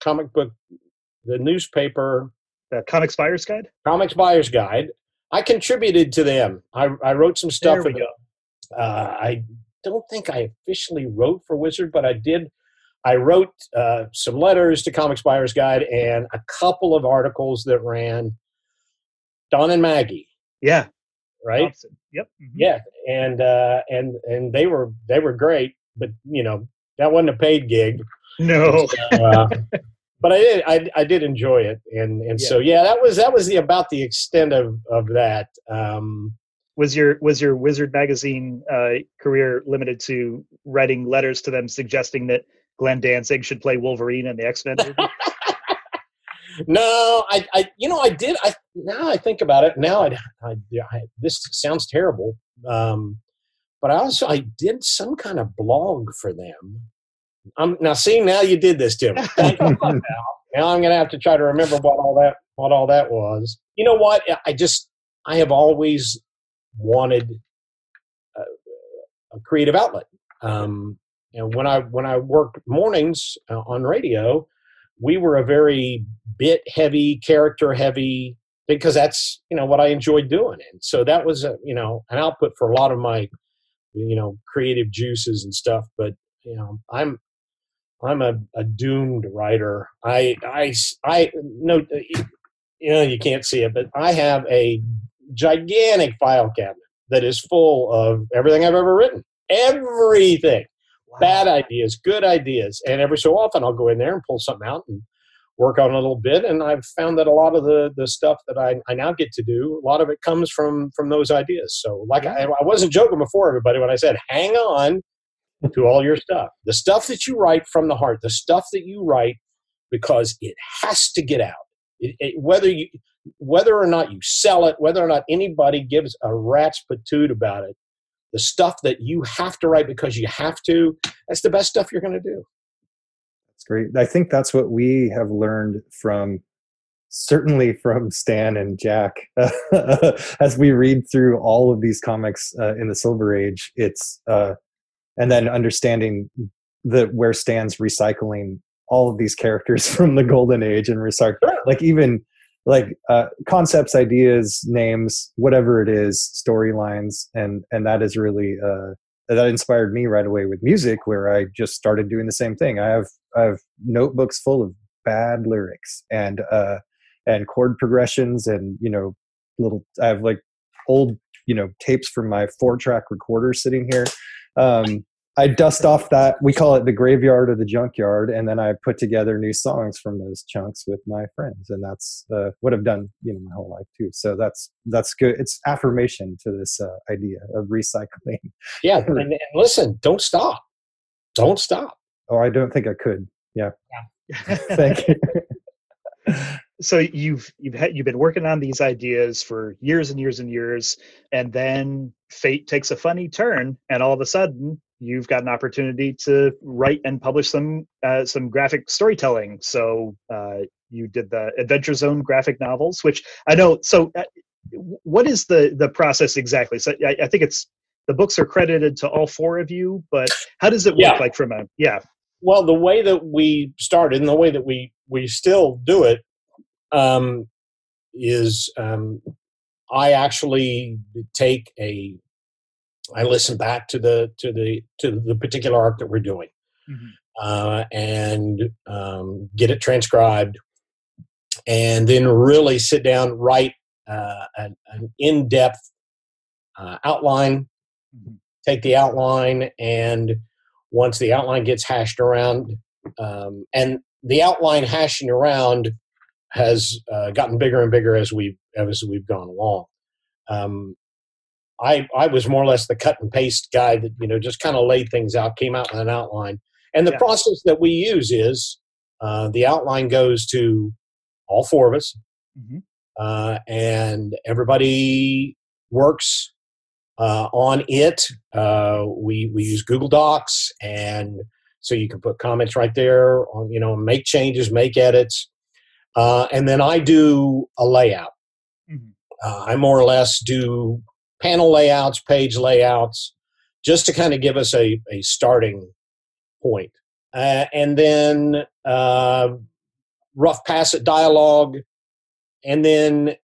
[SPEAKER 4] comic book the newspaper,
[SPEAKER 2] the Comics Buyer's Guide.
[SPEAKER 4] Comics Buyer's Guide. I contributed to them. I, I wrote some stuff.
[SPEAKER 2] There we go.
[SPEAKER 4] Uh, I don't think I officially wrote for Wizard, but I did. I wrote uh, some letters to Comics Buyer's Guide and a couple of articles that ran. Don and Maggie.
[SPEAKER 2] Yeah.
[SPEAKER 4] Right.
[SPEAKER 2] Thompson. Yep.
[SPEAKER 4] Mm-hmm. Yeah, and uh, and and they were they were great, but you know that wasn't a paid gig.
[SPEAKER 2] No.
[SPEAKER 4] uh, but I did I, I did enjoy it and and yeah. so yeah that was that was the about the extent of of that um,
[SPEAKER 2] was your was your wizard magazine uh, career limited to writing letters to them suggesting that Glenn Danzig should play Wolverine in the X-Men
[SPEAKER 4] no, I, I, you know, I did. I now I think about it. Now I, I, I this sounds terrible, um, but I also I did some kind of blog for them I'm now see now you did this to me. now. now I'm going to have to try to remember what all that what all that was. You know what? I just I have always wanted a, a creative outlet. Um, and when I when I worked mornings uh, on radio, we were a very bit heavy, character heavy because that's you know what I enjoyed doing, and so that was a, you know an output for a lot of my you know creative juices and stuff. But you know I'm I'm a, a doomed writer. I, I, I, no, you know, you can't see it, but I have a gigantic file cabinet that is full of everything I've ever written. Everything. Bad ideas, good ideas. And every so often I'll go in there and pull something out and work on a little bit. And I've found that a lot of the, the stuff that I, I now get to do, a lot of it comes from, from those ideas. So like I, I wasn't joking before everybody when I said, hang on, to all your stuff. The stuff that you write from the heart, the stuff that you write because it has to get out. It, it, whether you whether or not you sell it, whether or not anybody gives a rat's patoot about it, the stuff that you have to write because you have to, that's the best stuff you're going to do.
[SPEAKER 3] That's great. I think that's what we have learned from certainly from Stan and Jack as we read through all of these comics uh, in the Silver Age. It's uh, and then understanding the where Stan's recycling all of these characters from the golden age and recycling, like even like uh, concepts ideas names whatever it is storylines and and that is really uh, that inspired me right away with music where i just started doing the same thing. I have i have notebooks full of bad lyrics and uh and chord progressions and you know little i have like old you know tapes from my four track recorder sitting here. Um, I dust off that we call it the graveyard or the junkyard, and then I put together new songs from those chunks with my friends, and that's uh, what I've done, you know, my whole life too. So that's that's good. It's affirmation to this uh, idea of recycling.
[SPEAKER 4] Yeah, and, and, listen, don't stop, don't stop.
[SPEAKER 3] Oh, I don't think I could. Yeah. yeah. Thank you.
[SPEAKER 2] so you've you've had, you've been working on these ideas for years and years and years and then fate takes a funny turn and all of a sudden you've got an opportunity to write and publish some uh, some graphic storytelling. So uh, you did the adventure zone graphic novels which i know so uh, what is the the process exactly? So I, I, think it's the books are credited to all four of you but how does it work yeah. like from a yeah.
[SPEAKER 4] Well the way that we started and the way that we we still do it um, is um, I actually take a I listen back to the to the to the particular arc that we're doing, mm-hmm. uh, and um, get it transcribed, and then really sit down write uh, an, an in depth uh, outline. Mm-hmm. Take the outline, and once the outline gets hashed around, um, and the outline hashing around has uh, gotten bigger and bigger as we've as we've gone along. um, I I was more or less the cut and paste guy that you know just kind of laid things out, came out with an outline, and the
[SPEAKER 2] Yeah.
[SPEAKER 4] process that we use is uh, the outline goes to all four of us,
[SPEAKER 2] Mhm.
[SPEAKER 4] uh, and everybody works uh, on it. Uh, we we use Google Docs, and so you can put comments right there. On you know, make changes, make edits, uh, and then I do a layout.
[SPEAKER 2] Mhm.
[SPEAKER 4] Uh, I more or less do panel layouts, page layouts, just to kind of give us a, a starting point. Uh, and then uh, rough pass at dialogue, and then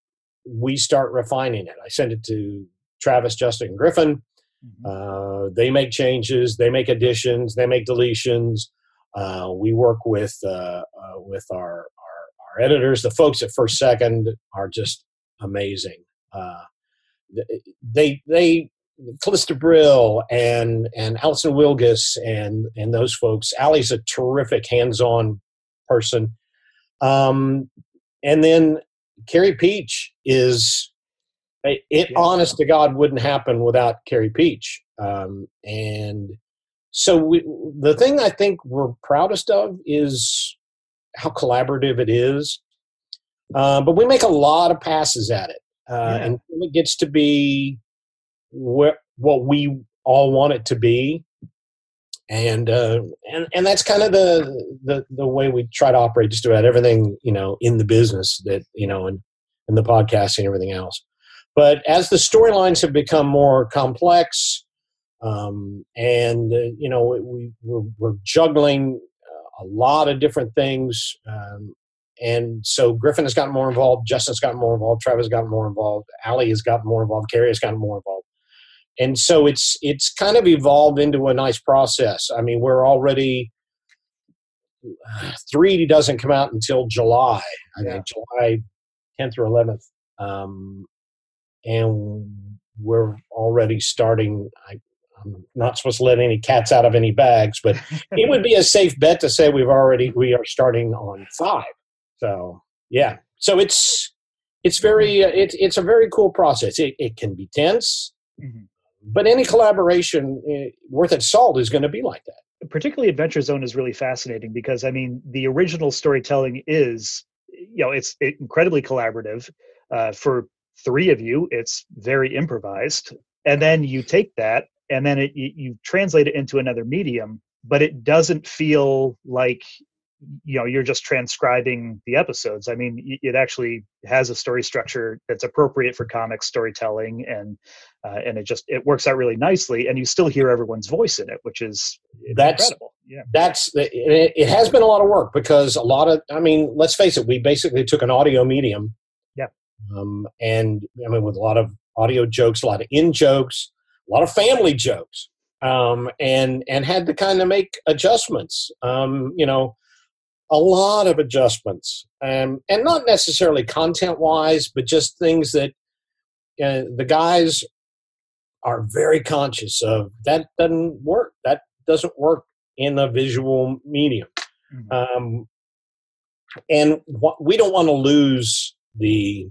[SPEAKER 4] we start refining it. I send it to Travis, Justin, and Griffin.
[SPEAKER 2] Mhm.
[SPEAKER 4] Uh, they make changes, they make additions, they make deletions. Uh, we work with uh, uh, with our, our our editors. The folks at First Second are just amazing. Uh, they they Callista Brill and and Allison Wilgus and and those folks. Allie's a terrific hands-on person. Um, and then Carey Pietsch is it, it
[SPEAKER 2] Yeah.
[SPEAKER 4] honest to God wouldn't happen without Carey Pietsch. Um, and so we, the thing I think we're proudest of is how collaborative it is. Uh, but we make a lot of passes at it, uh,
[SPEAKER 2] Yeah.
[SPEAKER 4] and it gets to be what what we all want it to be. And uh, and and that's kind of the, the the way we try to operate just about everything you know in the business that you know and and the podcasting and everything else. But as the storylines have become more complex, um, and uh, you know we we're, we're juggling uh, a lot of different things, um, and so Griffin has gotten more involved, Justin's gotten more involved, Travis has gotten more involved, Allie has gotten more involved, Carey has gotten more involved, and so it's it's kind of evolved into a nice process. I mean, we're already three doesn't come out until July. I
[SPEAKER 2] Yeah.
[SPEAKER 4] think July 10th or 11th. Um, and we're already starting. I, I'm not supposed to let any cats out of any bags, but it would be a safe bet to say we've already we are starting on five. So yeah, so it's it's very uh, it's it's a very cool process. It, it can be tense,
[SPEAKER 2] Mhm.
[SPEAKER 4] but any collaboration uh, worth its salt is going to be like that.
[SPEAKER 2] particularly adventure zone is really fascinating because i mean the original storytelling is you know it's incredibly collaborative uh, for three of you it's very improvised and then you take that and then it, you, you translate it into another medium but it doesn't feel like you know you're just transcribing the episodes. I mean it actually has a story structure that's appropriate for comics storytelling and uh, and it just it works out really nicely and you still hear everyone's voice in it which is
[SPEAKER 4] That's-
[SPEAKER 2] incredible. Yeah.
[SPEAKER 4] that's it, it has been a lot of work because a lot of i mean let's face it we basically took an audio medium
[SPEAKER 2] Yeah.
[SPEAKER 4] um, and i mean with a lot of audio jokes a lot of in jokes a lot of family jokes um, and and had to kind of make adjustments. Um, you know a lot of adjustments um, and not necessarily content wise but just things that uh, the guys are very conscious of that doesn't work that doesn't work in a visual medium.
[SPEAKER 2] Mhm.
[SPEAKER 4] Um, and what, we don't want to lose the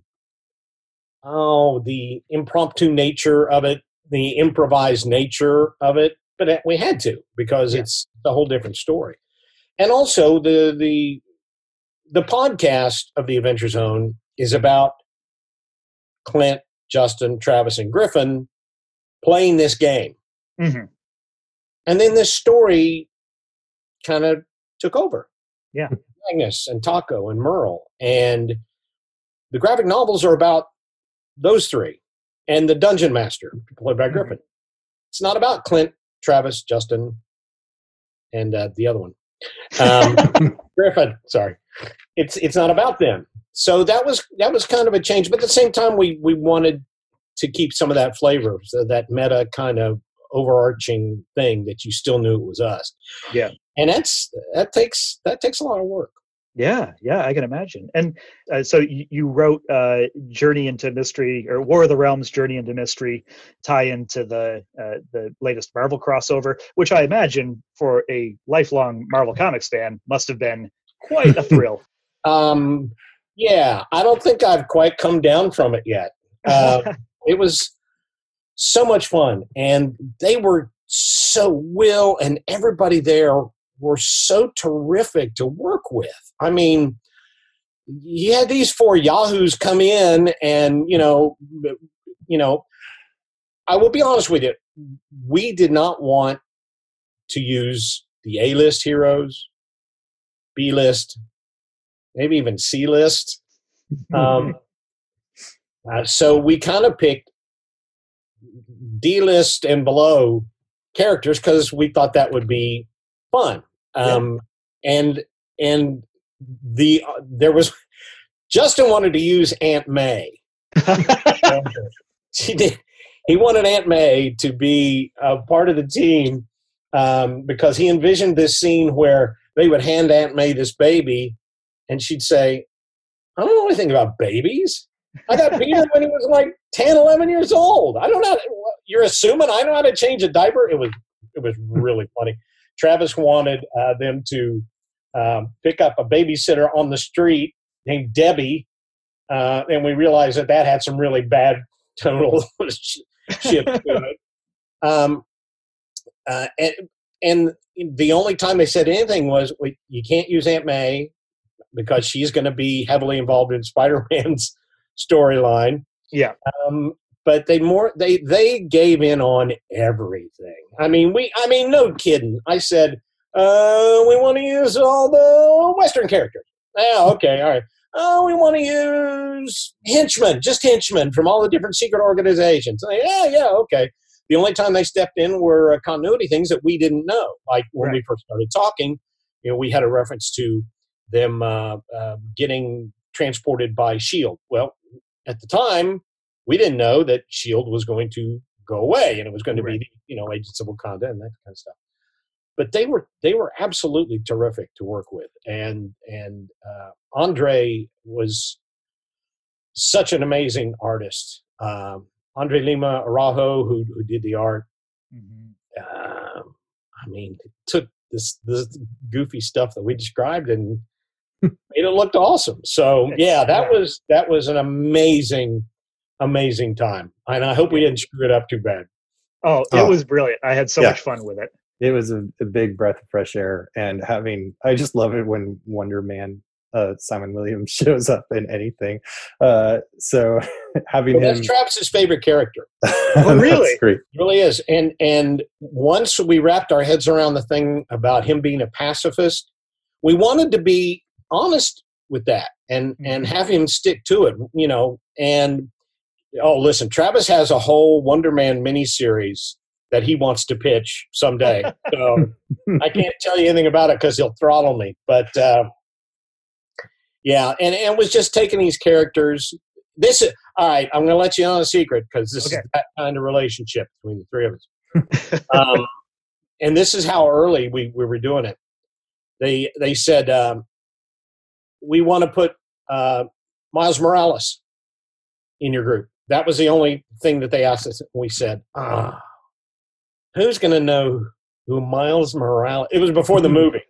[SPEAKER 4] oh the impromptu nature of it, the improvised nature of it, but it- we had to because
[SPEAKER 2] Yeah.
[SPEAKER 4] it's a whole different story. And also the the the podcast of the Adventure Zone is about Clint, Justin, Travis, and Griffin playing this game
[SPEAKER 2] Mhm.
[SPEAKER 4] and then this story kind of took over.
[SPEAKER 2] Yeah.
[SPEAKER 4] Magnus and Taako and Merle. And the graphic novels are about those three and the Dungeon Master, played by
[SPEAKER 2] Mhm.
[SPEAKER 4] Griffin. It's not about Clint, Travis, Justin, and uh, the other one. Um, Griffin, sorry. It's it's not about them. So that was that was kind of a change, but at the same time we we wanted to keep some of that flavor, so that meta kind of overarching thing that you still knew it was us.
[SPEAKER 2] Yeah.
[SPEAKER 4] And that's that takes that takes a lot of work.
[SPEAKER 2] Yeah, yeah, I can imagine. And uh, so you, you wrote uh, Journey into Mystery or War of the Realms Journey into Mystery tie into the uh, the latest Marvel crossover, which I imagine for a lifelong Marvel Comics fan must have been quite a thrill.
[SPEAKER 4] Um, yeah, I don't think I've quite come down from it yet. Uh, it was so much fun, and they were so Will and everybody there were so terrific to work with. I mean, you had these four yahoos come in, and you know, you know, I will be honest with you, we did not want to use the A list heroes, B list, maybe even C list. Um, uh, so we kind of picked D list and below characters because we thought that would be fun. Um, yeah. And and the uh, there was Justin wanted to use Aunt May. she did. He wanted Aunt May to be a part of the team um, because he envisioned this scene where they would hand Aunt May this baby, and she'd say, "I don't know anything about babies. I got Peter when he was like 10, 11 years old. I don't know. You're assuming I know how to change a diaper. It was it was really funny. Travis wanted uh, them to um, pick up a babysitter on the street named Debbie, uh, and we realized that that had some really bad tonal ship to it. Um, uh, and, and the only time they said anything was, "You can't use Aunt May because she's going to be heavily involved in Spider-Man's storyline."
[SPEAKER 2] Yeah.
[SPEAKER 4] Um, but they more they they gave in on everything. I mean, we I mean, no kidding. I said, uh, we want to use all the Western characters. Yeah, okay, all right. Oh, we want to use henchmen, just henchmen from all the different secret organizations. yeah, yeah, okay. The only time they stepped in were uh, continuity things that we didn't know. Like when right. we first started talking, you know, we had a reference to them uh, uh, getting transported by Shield. Well, at the time, we didn't know that Shield was going to go away and it was going to right. be you know Agents of Wakanda and that kind of stuff. But they were they were absolutely terrific to work with, and and uh, Andre was such an amazing artist. Um, Andre Lima Araujo, who who did the art, mm-hmm. uh, I mean, took this this goofy stuff that we described and made it look awesome. So yeah, that was that was an amazing amazing time, and I hope we didn't screw it up too bad.
[SPEAKER 2] Oh, it oh. was brilliant! I had so yeah. much fun with it.
[SPEAKER 3] It was a, a, big breath of fresh air, and having I just love it when Wonder Man uh, Simon Williams shows up in anything. Uh, so having well,
[SPEAKER 4] him, that's Travis's favorite character.
[SPEAKER 2] oh, really?
[SPEAKER 3] great.
[SPEAKER 4] It really is. And and once we wrapped our heads around the thing about him being a pacifist, we wanted to be honest with that and mm-hmm. and have him stick to it. You know, and oh, listen, Travis has a whole Wonder Man miniseries that he wants to pitch someday. So I can't tell you anything about it because he'll throttle me. But uh, yeah, and and was just taking these characters. This is all right. I'm going to let you on a secret because this okay. is that kind of relationship between the three of us. um, and this is how early we, we were doing it. They they said um, we want to put uh, Miles Morales in your group. That was the only thing that they asked us. We said, ah, who's going to know who Miles Morales? It was before the movie.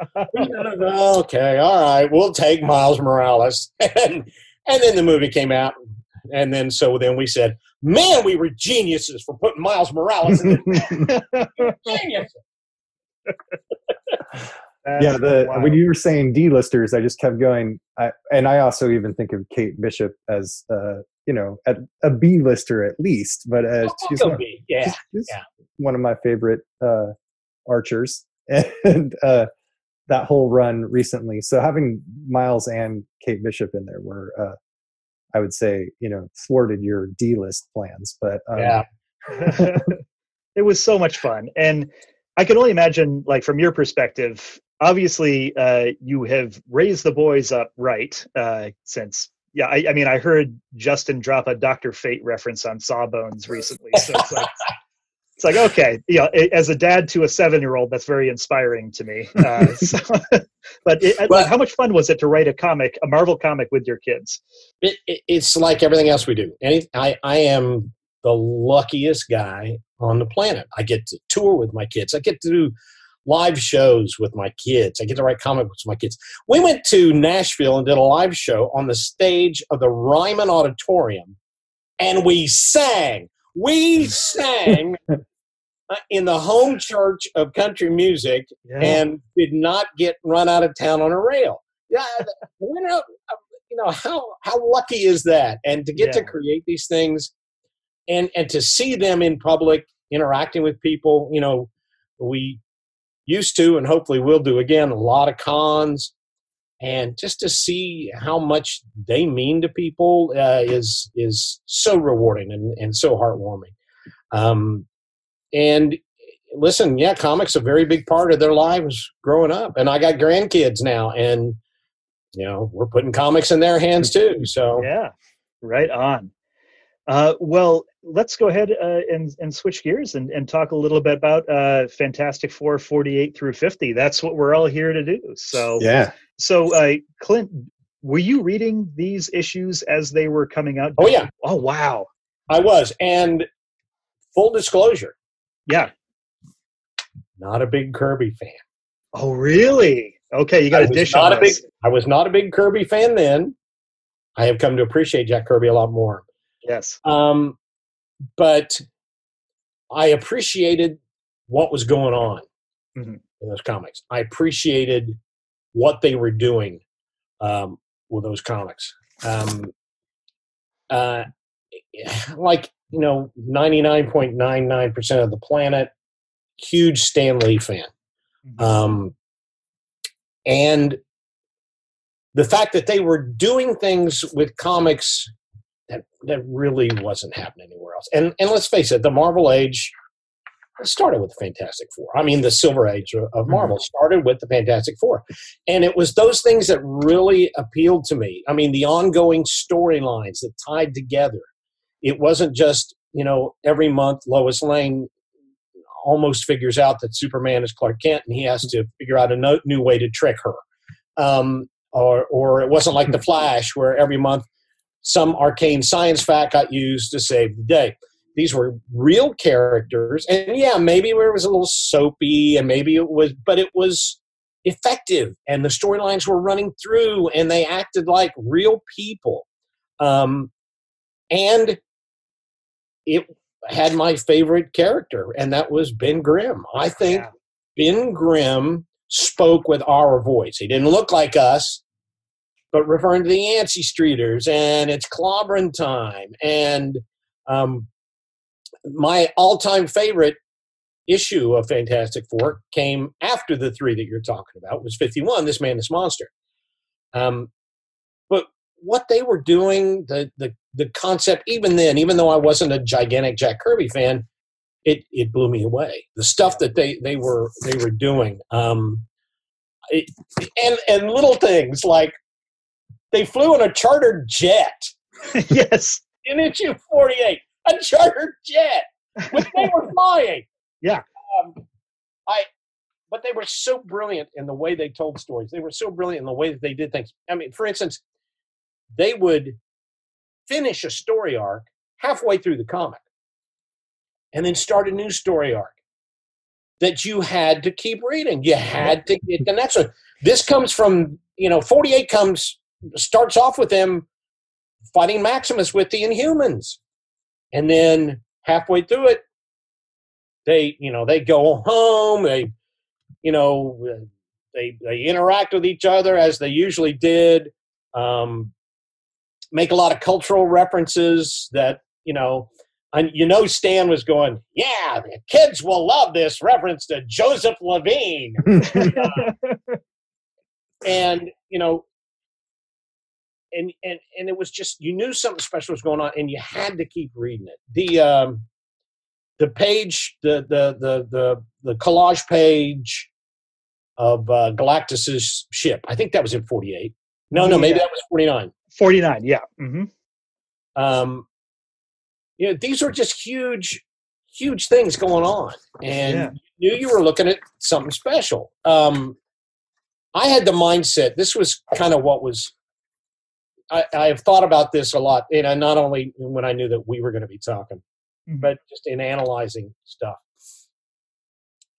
[SPEAKER 4] okay, all right, we'll take Miles Morales, and and then the movie came out, and then so then we said, man, we were geniuses for putting Miles Morales in. geniuses.
[SPEAKER 3] yeah, the when you were saying D-listers, I just kept going, I, and I also even think of Kate Bishop as uh, you know, at a B lister at least, but uh, she's,
[SPEAKER 4] one, yeah. She's, she's
[SPEAKER 3] yeah. one of my favorite uh, archers, and uh, that whole run recently. So having Miles and Kate Bishop in there were, uh, I would say, you know, thwarted your D list plans. But um,
[SPEAKER 4] yeah,
[SPEAKER 2] it was so much fun, and I can only imagine, like from your perspective. Obviously, uh, you have raised the boys up right uh, since yeah, I, I, mean, I heard Justin drop a Doctor Fate reference on Sawbones recently, so it's like, it's like okay, yeah. as a dad to a seven-year-old, that's very inspiring to me. Uh, so, but it, like, how much fun was it to write a comic, a Marvel comic, with your kids?
[SPEAKER 4] It, it, it's like everything else we do. Any, I, I am the luckiest guy on the planet. I get to tour with my kids. I get to do live shows with my kids. I get to write comic books with my kids. We went to Nashville and did a live show on the stage of the Ryman Auditorium and we sang. We sang in the home church of country music
[SPEAKER 5] Yeah.
[SPEAKER 4] and did not get run out of town on a rail. Yeah, you know, you know how how lucky is that? And to get to create these things, and and to see them in public, interacting with people. You know, we used to, and hopefully will do again, a lot of cons, and just to see how much they mean to people uh, is is so rewarding and and so heartwarming. Um, and listen, yeah, comics a very big part of their lives growing up, and I got grandkids now, and you know we're putting comics in their hands too. So
[SPEAKER 5] Yeah, right on. Uh, well, let's go ahead uh, and, and switch gears and, and talk a little bit about uh, Fantastic Four 48 through 50. That's what we're all here to do. So,
[SPEAKER 6] Yeah.
[SPEAKER 5] so uh, Clint, were you reading these issues as they were coming out?
[SPEAKER 4] Oh, yeah.
[SPEAKER 5] Oh, wow.
[SPEAKER 4] I was, and full disclosure,
[SPEAKER 5] Yeah.
[SPEAKER 4] not a big Kirby fan.
[SPEAKER 5] Oh, really? Okay, you got a dish
[SPEAKER 4] not a big. I was not a big Kirby fan then. I have come to appreciate Jack Kirby a lot more.
[SPEAKER 5] Yes.
[SPEAKER 4] Um, but I appreciated what was going on
[SPEAKER 5] Mhm.
[SPEAKER 4] in those comics. I appreciated what they were doing um, with those comics. Um, uh, like you know, ninety nine point nine nine percent of the planet, huge Stan Lee fan. Um, and the fact that they were doing things with comics that that really wasn't happening anywhere else. And and let's face it, the Marvel Age started with the Fantastic Four. I mean, the Silver Age of, of Marvel started with the Fantastic Four, and it was those things that really appealed to me. I mean, the ongoing storylines that tied together. It wasn't just you know every month Lois Lane almost figures out that Superman is Clark Kent, and he has to figure out a no, new way to trick her. Um, or, or it wasn't like the Flash, where every month some arcane science fact got used to save the day. These were real characters, and yeah, maybe it was a little soapy, and maybe it was, but it was effective, and the storylines were running through, and they acted like real people. Um, and it had my favorite character, and that was Ben Grimm. I think
[SPEAKER 5] Yeah.
[SPEAKER 4] Ben Grimm spoke with our voice. He didn't look like us, but referring to the Yancy Streeters and it's clobbering time. And um, my all time favorite issue of Fantastic Four came after the three that you're talking about, was 51, This Man, This Monster. Um, but what they were doing, the, the, the concept, even then, even though I wasn't a gigantic Jack Kirby fan, it, it blew me away. The stuff that they, they were they were doing, um, it, and and little things like they flew in a chartered jet
[SPEAKER 5] yes.
[SPEAKER 4] in issue forty eight, a chartered jet, which they were flying.
[SPEAKER 5] Yeah.
[SPEAKER 4] um, I. But they were so brilliant in the way they told stories. They were so brilliant in the way that they did things. I mean, for instance, they would finish a story arc halfway through the comic and then start a new story arc that you had to keep reading. You had to get the next one. This comes from, you know, 48 comes, starts off with them fighting Maximus with the Inhumans. And then halfway through it, they, you know, they go home, they, you know, they, they interact with each other as they usually did. Um, make a lot of cultural references that you know and you know stan was going yeah the kids will love this reference to joseph levine and you know and and and it was just you knew something special was going on and you had to keep reading it the um the page the the the the, the collage page of uh, galactus's ship i think that was in 48 no no maybe that was 49
[SPEAKER 5] 49. Yeah. hmm
[SPEAKER 4] um, you know, these were just huge, huge things going on, and
[SPEAKER 5] Yeah.
[SPEAKER 4] you knew you were looking at something special. Um, I had the mindset. This was kind of what was. I, I have thought about this a lot, and I, not only when I knew that we were going to be talking,
[SPEAKER 5] Mhm.
[SPEAKER 4] but just in analyzing stuff.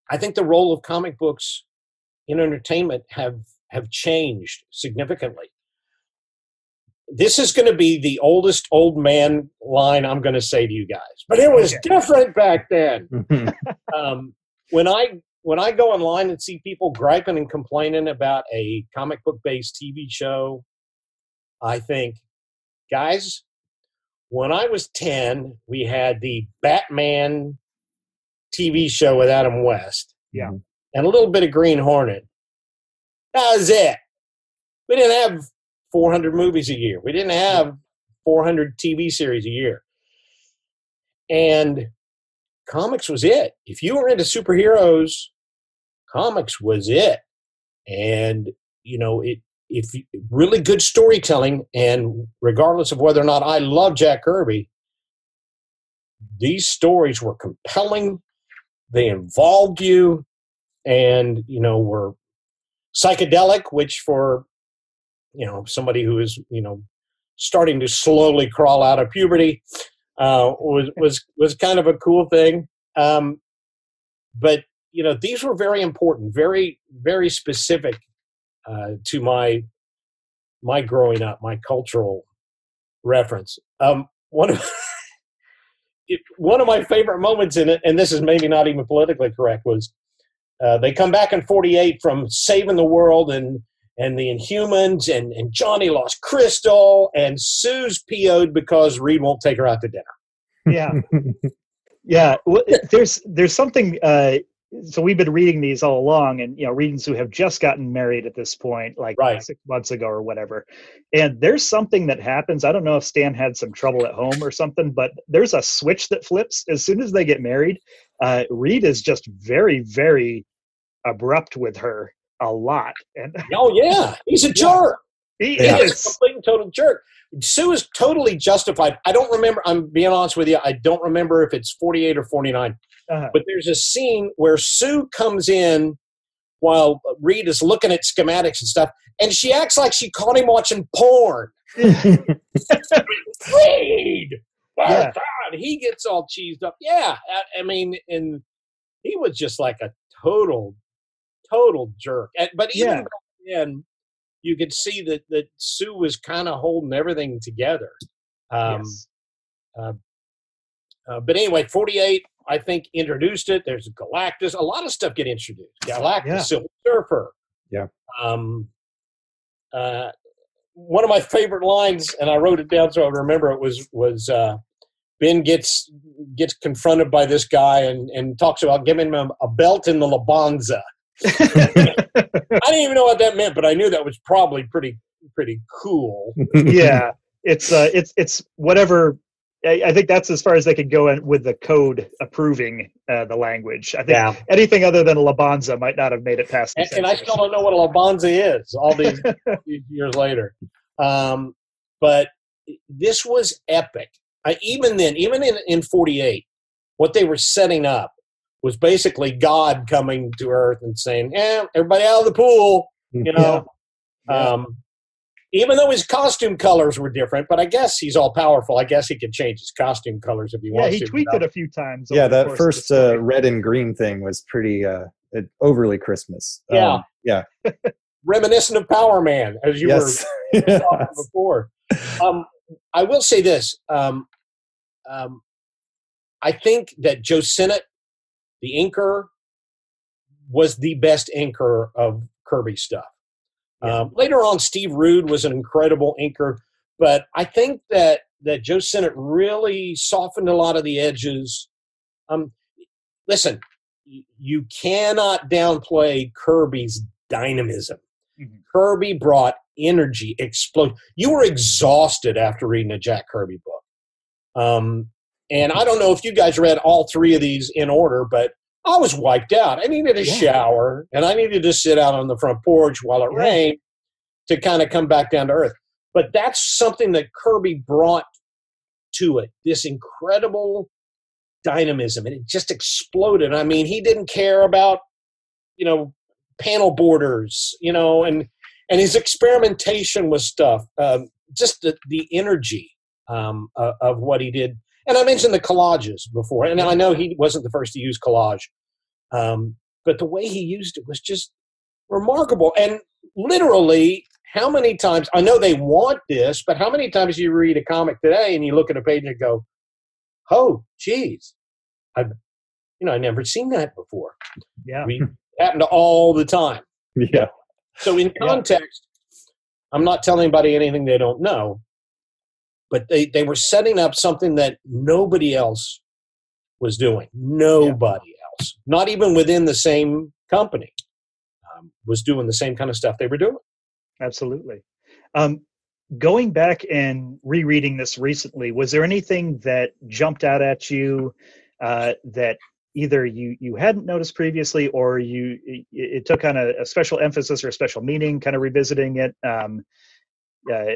[SPEAKER 4] I think the role of comic books in entertainment have have changed significantly. this is going to be the oldest old man line I'm going to say to you guys, but it was
[SPEAKER 5] Okay.
[SPEAKER 4] different back then. um, when I when I go online and see people griping and complaining about a comic book based TV show, I think, guys, when I was ten, we had the Batman TV show with Adam West,
[SPEAKER 5] Yeah. Mm-hmm.
[SPEAKER 4] and a little bit of Green Hornet. That was it. We didn't have 400 movies a year. We didn't have 400 TV series a year. And comics was it. If you were into superheroes, comics was it. And you know, it if you, really good storytelling and regardless of whether or not I love Jack Kirby, these stories were compelling, they involved you and you know were psychedelic which for you know somebody who is you know starting to slowly crawl out of puberty uh, was was was kind of a cool thing. Um, but you know these were very important, very very specific uh, to my my growing up, my cultural reference. Um, one of it, one of my favorite moments in it, and this is maybe not even politically correct, was uh, they come back in '48 from saving the world and and the Inhumans, and, and Johnny lost Crystal, and Sue's PO'd because Reed won't take her out to dinner.
[SPEAKER 5] yeah yeah well, there's there's something uh so we've been reading these all along and you know readings who have just gotten married at this point like
[SPEAKER 4] Right.
[SPEAKER 5] six months ago or whatever. And there's something that happens. I don't know if stan had some trouble at home or something but there's a switch that flips. As soon as they get married uh reed is just very very abrupt with her a lot. And
[SPEAKER 4] Oh yeah, he's a jerk.
[SPEAKER 5] He
[SPEAKER 3] Yeah.
[SPEAKER 4] He's a
[SPEAKER 5] is
[SPEAKER 4] complete and total jerk. Sue is totally justified. I don't remember. I'm being honest with you. I don't remember if it's 48 or 49.
[SPEAKER 5] uh,
[SPEAKER 4] But there's a scene where Sue comes in while Reed is looking at schematics and stuff, and she acts like she caught him watching porn. Reed, oh,
[SPEAKER 5] Yeah.
[SPEAKER 4] God, he gets all cheesed up. Yeah, I, I mean, and he was just like a total, total jerk. But even
[SPEAKER 5] Yeah.
[SPEAKER 4] back then, you could see that that Sue was kind of holding everything together. Um,
[SPEAKER 5] yes.
[SPEAKER 4] uh, but anyway, 48, I think, introduced it. There's Galactus. A lot of stuff get introduced. Galactus,
[SPEAKER 5] Yeah.
[SPEAKER 4] Silver Surfer.
[SPEAKER 6] Yeah.
[SPEAKER 4] Um, uh, one of my favorite lines, and I wrote it down so I would remember it, was was uh, Ben gets gets confronted by this guy and, and talks about giving him a belt in the Labonza. I didn't even know what that meant, but I knew that was probably pretty pretty cool.
[SPEAKER 5] yeah it's uh it's it's whatever I, I think that's as far as they could go in with the code approving uh, the language. I think
[SPEAKER 4] Yeah.
[SPEAKER 5] anything other than a Labonza might not have made it past.
[SPEAKER 4] And, and I still don't know what a Labonza is all these, these years later. Um, but this was epic. I, even then, even in, in 48, what they were setting up was basically God coming to Earth and saying, "Yeah, everybody out of the pool," you know.
[SPEAKER 5] Yeah.
[SPEAKER 4] Um, even though his costume colors were different, but I guess he's all powerful. I guess he could change his costume colors if he
[SPEAKER 5] yeah,
[SPEAKER 4] wants
[SPEAKER 5] he
[SPEAKER 4] to.
[SPEAKER 5] tweaked
[SPEAKER 4] you know.
[SPEAKER 5] it a few times.
[SPEAKER 6] yeah, that
[SPEAKER 5] course of the
[SPEAKER 6] first uh, red and green thing was pretty uh, overly Christmas.
[SPEAKER 4] Yeah.
[SPEAKER 6] Um, yeah.
[SPEAKER 4] reminiscent of Power Man, as you were
[SPEAKER 6] yes.
[SPEAKER 4] talking before. Um, I will say this. Um, um, I think that Joe Sinnott, the inker, was the best inker of Kirby stuff. Um, later on, Steve Rude was an incredible inker, but I think that that Joe Sinnott really softened a lot of the edges. Um, listen, you cannot downplay Kirby's dynamism.
[SPEAKER 5] Mhm.
[SPEAKER 4] Kirby brought energy, explode. You were exhausted after reading a Jack Kirby book. Um, and I don't know if you guys read all three of these in order, but I was wiped out. I needed a
[SPEAKER 5] Yeah.
[SPEAKER 4] shower and I needed to sit out on the front porch while it
[SPEAKER 5] Yeah.
[SPEAKER 4] rained to kind of come back down to earth. But that's something that Kirby brought to it this incredible dynamism, and it just exploded. I mean, he didn't care about, you know, panel borders, you know, and and his experimentation with stuff, um, just the, the energy um, of, of what he did. And I mentioned the collages before, and I know he wasn't the first to use collage, um, but the way he used it was just remarkable. And literally how many times I know they want this, but how many times you read a comic today and you look at a page and go, "Oh, geez, I've you know I never seen that before."
[SPEAKER 2] Yeah.
[SPEAKER 4] We happen to all the time.
[SPEAKER 3] Yeah.
[SPEAKER 4] So in
[SPEAKER 2] Yeah.
[SPEAKER 4] context, I'm not telling anybody anything they don't know, but they they were setting up something that nobody else was doing. Nobody else, not even within the same company, um, was doing the same kind of stuff they were doing.
[SPEAKER 2] Absolutely. Um, going back and rereading this recently, was there anything that jumped out at you uh, that either you you hadn't noticed previously, or you it, it took on a, a special emphasis or a special meaning, kind of revisiting it? Um, uh,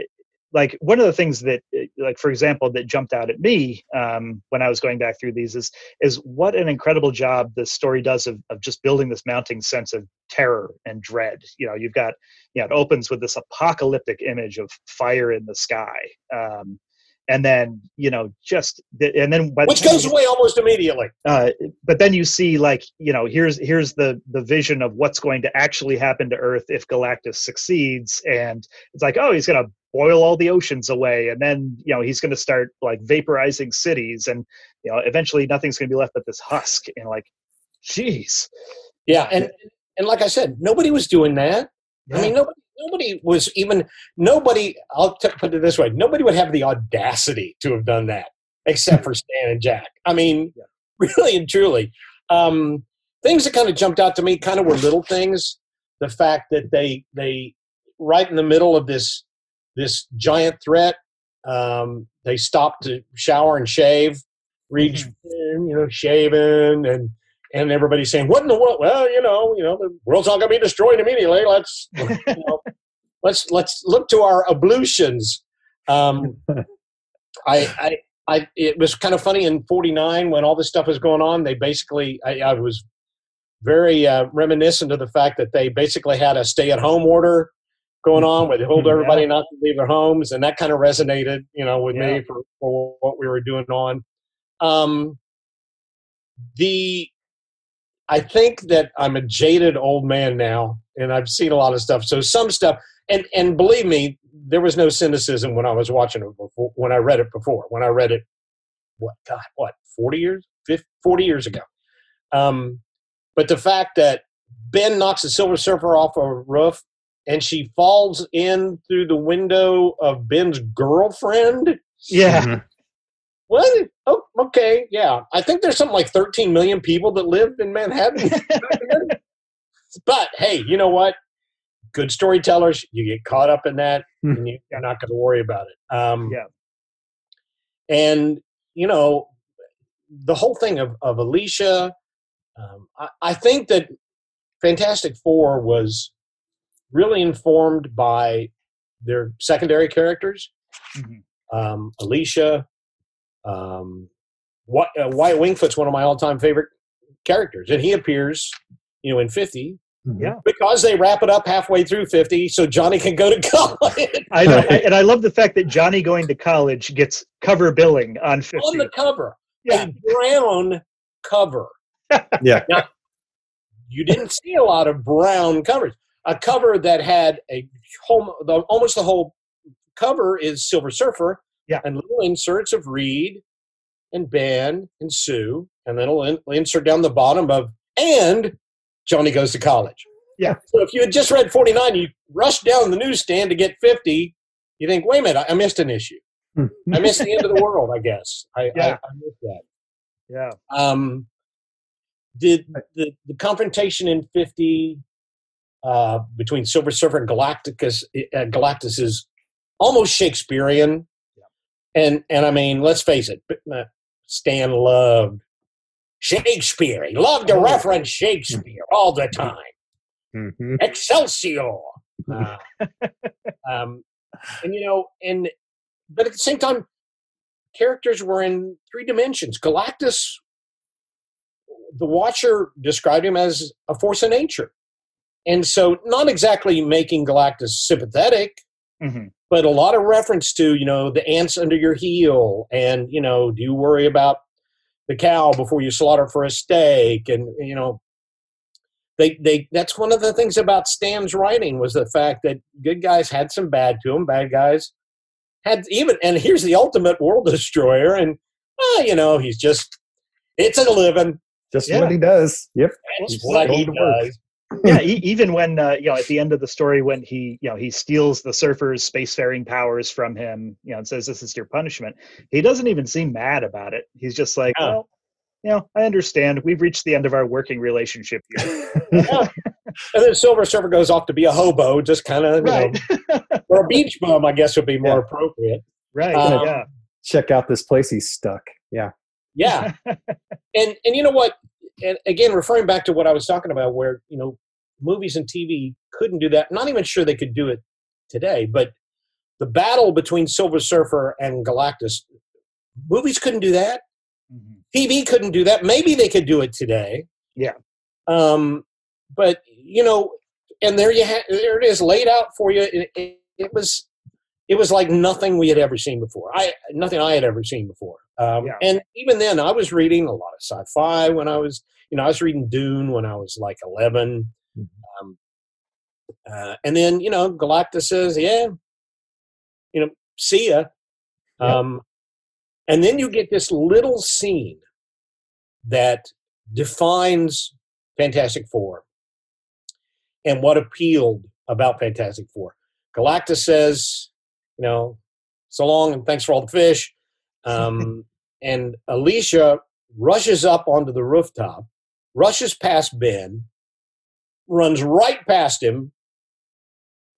[SPEAKER 2] like one of the things that uh, like for example that jumped out at me um, when i was going back through these is is what an incredible job the story does of, of just building this mounting sense of terror and dread. You know you've got you know it opens with this apocalyptic image of fire in the sky um, and then you know just the, and then by
[SPEAKER 4] Which goes
[SPEAKER 2] you-
[SPEAKER 4] away almost immediately.
[SPEAKER 2] uh, but then you see like you know here's here's the the vision of what's going to actually happen to earth if galactus succeeds. And it's like oh he's going to boil all the oceans away. And then you know he's going to start like vaporizing cities. And you know eventually nothing's going to be left but this husk. And like jeez.
[SPEAKER 4] Yeah, and and like I said, nobody was doing that. I mean, nobody nobody was even nobody. I'll t- put it this way: nobody would have the audacity to have done that, except for Stan and Jack. I mean, really and truly, um, things that kind of jumped out to me kind of were little things. The fact that they they right in the middle of this this giant threat, um, they stopped to shower and shave. Reach, you know, shaving and and everybody's saying, "What in the world?" Well, you know, you know, the world's not going to be destroyed immediately. Let's you know, let's let's look to our ablutions. Um, I, I, I, it was kind of funny in '49 when all this stuff was going on. They basically, I, I was very uh, reminiscent of the fact that they basically had a stay-at-home order going on where they told
[SPEAKER 2] Yeah.
[SPEAKER 4] everybody not to leave their homes, and that kind of resonated, you know, with
[SPEAKER 2] Yeah.
[SPEAKER 4] me for, for what we were doing on. Um, the I think that I'm a jaded old man now, and I've seen a lot of stuff. So some stuff, and and believe me, there was no cynicism when I was watching it before. When I read it before, when I read it, what God, what forty years, 50, forty years ago. Um, but the fact that Ben knocks the Silver Surfer off a roof, and she falls in through the window of Ben's girlfriend.
[SPEAKER 2] yeah
[SPEAKER 3] Mhm.
[SPEAKER 4] What? Oh, okay, yeah. I think there's something like 13 million people that live in Manhattan. but hey, you know what? Good storytellers, you get caught up in that, and you, you're not going to worry about it. Um,
[SPEAKER 2] Yeah.
[SPEAKER 4] And you know, the whole thing of of Alicia, um, I, I think that Fantastic Four was really informed by their secondary characters.
[SPEAKER 2] Mhm.
[SPEAKER 4] Um, Alicia, um, Why- uh, Wyatt Wingfoot's one of my all-time favorite characters, and he appears, you know, in 50
[SPEAKER 2] Yeah.
[SPEAKER 4] because they wrap it up halfway through 50, so Johnny can go to college
[SPEAKER 2] i know and i love the fact that johnny going to college gets cover billing on 50
[SPEAKER 4] on the cover,
[SPEAKER 2] yeah
[SPEAKER 4] a brown cover.
[SPEAKER 3] Yeah.
[SPEAKER 4] You didn't see a lot of brown covers. A cover that had a home, the, almost the whole cover is Silver Surfer,
[SPEAKER 2] Yeah.
[SPEAKER 4] and little inserts of Reed and Ben and Sue, and then a little insert down the bottom of and Johnny goes to college.
[SPEAKER 2] Yeah.
[SPEAKER 4] So if you had just read 49, you rush down the newsstand to get 50, you think, wait a minute, I missed an issue. I missed the end of the world, I guess. I, I,
[SPEAKER 2] Yeah.
[SPEAKER 4] I missed that.
[SPEAKER 2] yeah
[SPEAKER 4] Um, did the, the confrontation in 50 uh, between Silver Surfer and Galactus, uh, Galactus is almost Shakespearean. And, and I mean, let's face it, uh, Stan loved Shakespeare. He loved to
[SPEAKER 2] Oh.
[SPEAKER 4] reference Shakespeare all the time.
[SPEAKER 3] Mhm.
[SPEAKER 4] Excelsior. Uh, um, and you know, and but at the same time, characters were in three dimensions. Galactus, the Watcher described him as a force of nature, and so not exactly making Galactus sympathetic,
[SPEAKER 2] Mhm.
[SPEAKER 4] But a lot of reference to you know the ants under your heel, and you know, do you worry about the cow before you slaughter for a steak, and you know. they they that's one of the things about Stan's writing was the fact that good guys had some bad to them, bad guys had even and here's the ultimate world destroyer, and uh, you know he's just it's a living.
[SPEAKER 3] Just
[SPEAKER 2] Yeah.
[SPEAKER 3] what he does. Yep.
[SPEAKER 4] That's
[SPEAKER 3] He's
[SPEAKER 4] what he
[SPEAKER 3] going work.
[SPEAKER 4] does.
[SPEAKER 2] Yeah, e- even when uh, you know at the end of the story when he you know he steals the surfer's spacefaring powers from him, you know, and says this is your punishment. He doesn't even seem mad about it. He's just like,
[SPEAKER 4] No.
[SPEAKER 2] well, you know, I understand. We've reached the end of our working relationship here.
[SPEAKER 4] Yeah. And then Silver Surfer goes off to be a hobo, just kind of, you know, or a beach bum, I guess would be more
[SPEAKER 3] Yeah.
[SPEAKER 4] appropriate.
[SPEAKER 2] right.
[SPEAKER 4] Um,
[SPEAKER 2] yeah.
[SPEAKER 3] Check out this place he's stuck. Yeah.
[SPEAKER 4] Yeah. and and you know what? And again, referring back to what I was talking about, where you know movies and TV couldn't do that. Not even sure they could do it today, but the battle between Silver Surfer and Galactus, movies couldn't do that.
[SPEAKER 2] Mhm.
[SPEAKER 4] TV couldn't do that. Maybe they could do it today.
[SPEAKER 2] Yeah.
[SPEAKER 4] Um, but you know, and there you ha- there it is laid out for you. It, it, it was it was like nothing we had ever seen before. I nothing I had ever seen before. Um,
[SPEAKER 2] Yeah.
[SPEAKER 4] And even then, I was reading a lot of sci-fi when I was you know I was reading Dune when I was like eleven.
[SPEAKER 3] Mhm.
[SPEAKER 4] Um, uh, and then you know Galactus says, "Yeah, you know, see ya."
[SPEAKER 3] Yep.
[SPEAKER 4] Um, and then you get this little scene that defines Fantastic Four and what appealed about Fantastic Four. Galactus says, you know, so long and thanks for all the fish. Um, and Alicia rushes up onto the rooftop, rushes past Ben, runs right past him,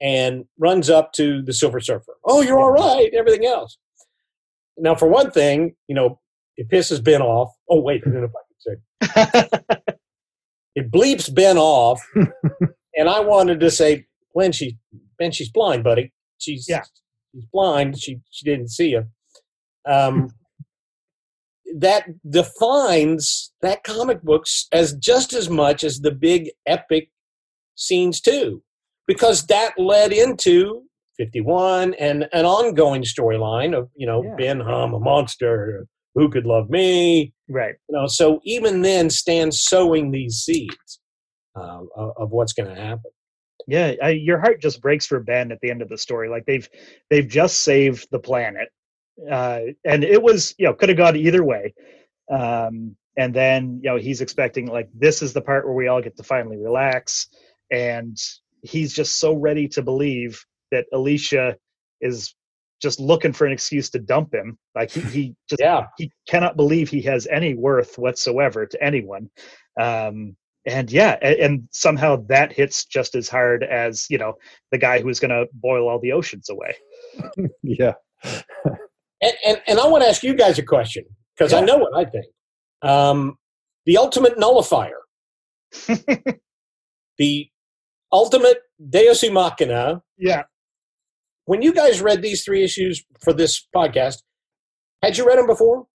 [SPEAKER 4] and runs up to the Silver Surfer. Oh, you're all right. Everything else. Now, for one thing, you know, it pisses Ben off. Oh, wait, I don't know if I can say. It bleeps Ben off, and I wanted to say, "Ben, she, Ben, she's blind, buddy. She's
[SPEAKER 2] Yeah.
[SPEAKER 4] she's blind. She she didn't see you." Um, that defines that comic books as just as much as the big epic scenes too, because that led into 51 and an ongoing storyline of you know
[SPEAKER 2] Yeah.
[SPEAKER 4] Ben, I'm a monster. Who could love me?
[SPEAKER 2] right.
[SPEAKER 4] you know so even then stan sowing these seeds uh, of, of what's going to happen
[SPEAKER 2] Yeah, I, your heart just breaks for Ben at the end of the story. Like they've they've just saved the planet, uh, and it was you know could have gone either way. Um, and then you know he's expecting like this is the part where we all get to finally relax, and he's just so ready to believe that Alicia is just looking for an excuse to dump him. Like he, he just
[SPEAKER 4] yeah
[SPEAKER 2] he cannot believe he has any worth whatsoever to anyone um and yeah and, and somehow that hits just as hard as you know the guy who's going to boil all the oceans away
[SPEAKER 3] Yeah.
[SPEAKER 4] and, and, and i want to ask you guys a question because i know what i think um, the ultimate nullifier the ultimate deus ex machina
[SPEAKER 2] yeah
[SPEAKER 4] when you guys read these three issues for this podcast had you read them before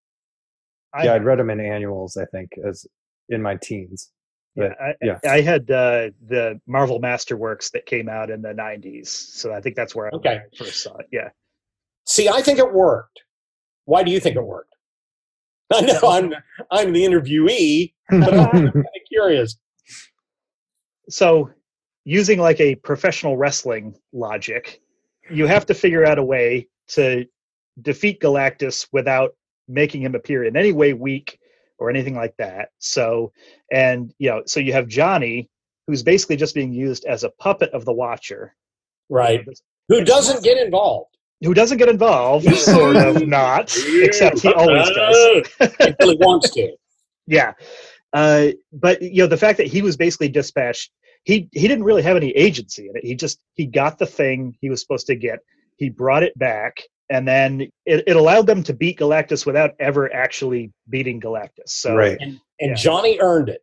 [SPEAKER 3] Yeah. I'd read them in annuals, I think, as in my teens.
[SPEAKER 2] yeah, I,
[SPEAKER 3] yeah.
[SPEAKER 2] I had uh, the Marvel Masterworks that came out in the '90s, so I think that's where I,
[SPEAKER 4] Okay.
[SPEAKER 2] I first saw it. Yeah,
[SPEAKER 4] see i think it worked. Why do you think it worked? I know i'm i'm the interviewee but i'm kind of curious.
[SPEAKER 2] So using like a professional wrestling logic you have to figure out a way to defeat galactus without making him appear in any way weak or anything like that. So and you know so you have johnny who's basically just being used as a puppet of the watcher.
[SPEAKER 4] Right. Who doesn't get involved
[SPEAKER 2] who doesn't get involved sort of not except he always does
[SPEAKER 4] until he wants to.
[SPEAKER 2] Yeah. Uh, but you know, the fact that he was basically dispatched, he he didn't really have any agency in it. He just he got the thing he was supposed to get. He brought it back, and then it, it allowed them to beat Galactus without ever actually beating Galactus. So
[SPEAKER 3] right.
[SPEAKER 4] And, and
[SPEAKER 2] Yeah.
[SPEAKER 4] Johnny earned it.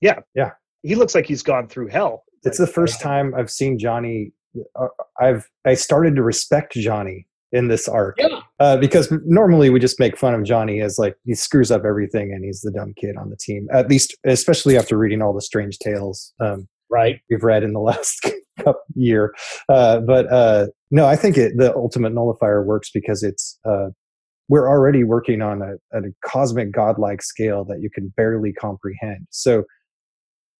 [SPEAKER 2] Yeah yeah he looks like he's gone through hell.
[SPEAKER 3] It's
[SPEAKER 2] Like,
[SPEAKER 3] the first time I've seen Johnny. Uh, I've I started to respect Johnny in this arc
[SPEAKER 4] Yeah.
[SPEAKER 3] uh, because normally we just make fun of Johnny as like he screws up everything and he's the dumb kid on the team. At least, especially after reading all the strange tales um,
[SPEAKER 4] Right.
[SPEAKER 3] we've read in the last year. Uh, but uh, no, I think it, the ultimate nullifier works because it's uh, we're already working on a, a cosmic godlike scale that you can barely comprehend. So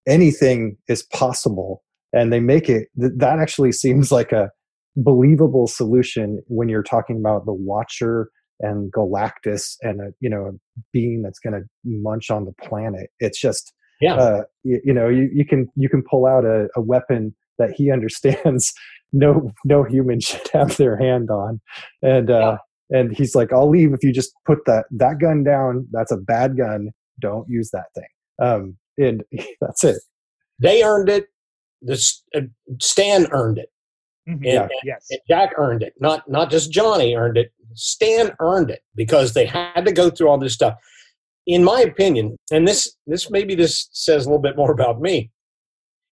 [SPEAKER 3] anything is possible and they make it th- that actually seems like a believable solution when you're talking about the watcher and galactus and a you know a being that's going to munch on the planet. It's just
[SPEAKER 4] Yeah.
[SPEAKER 3] uh, you, you know you, you can you can pull out a, a weapon that he understands no no human should have their hand on. And uh and he's like i'll leave if you just put that that gun down. That's a bad gun. Don't use that thing. Um and that's it.
[SPEAKER 4] They earned it. This uh, Stan earned it.
[SPEAKER 2] Mhm.
[SPEAKER 3] Yeah.
[SPEAKER 2] Yes.
[SPEAKER 4] And Jack earned it. Not not just Johnny earned it. Stan earned it because they had to go through all this stuff. In my opinion, and this this maybe this says a little bit more about me.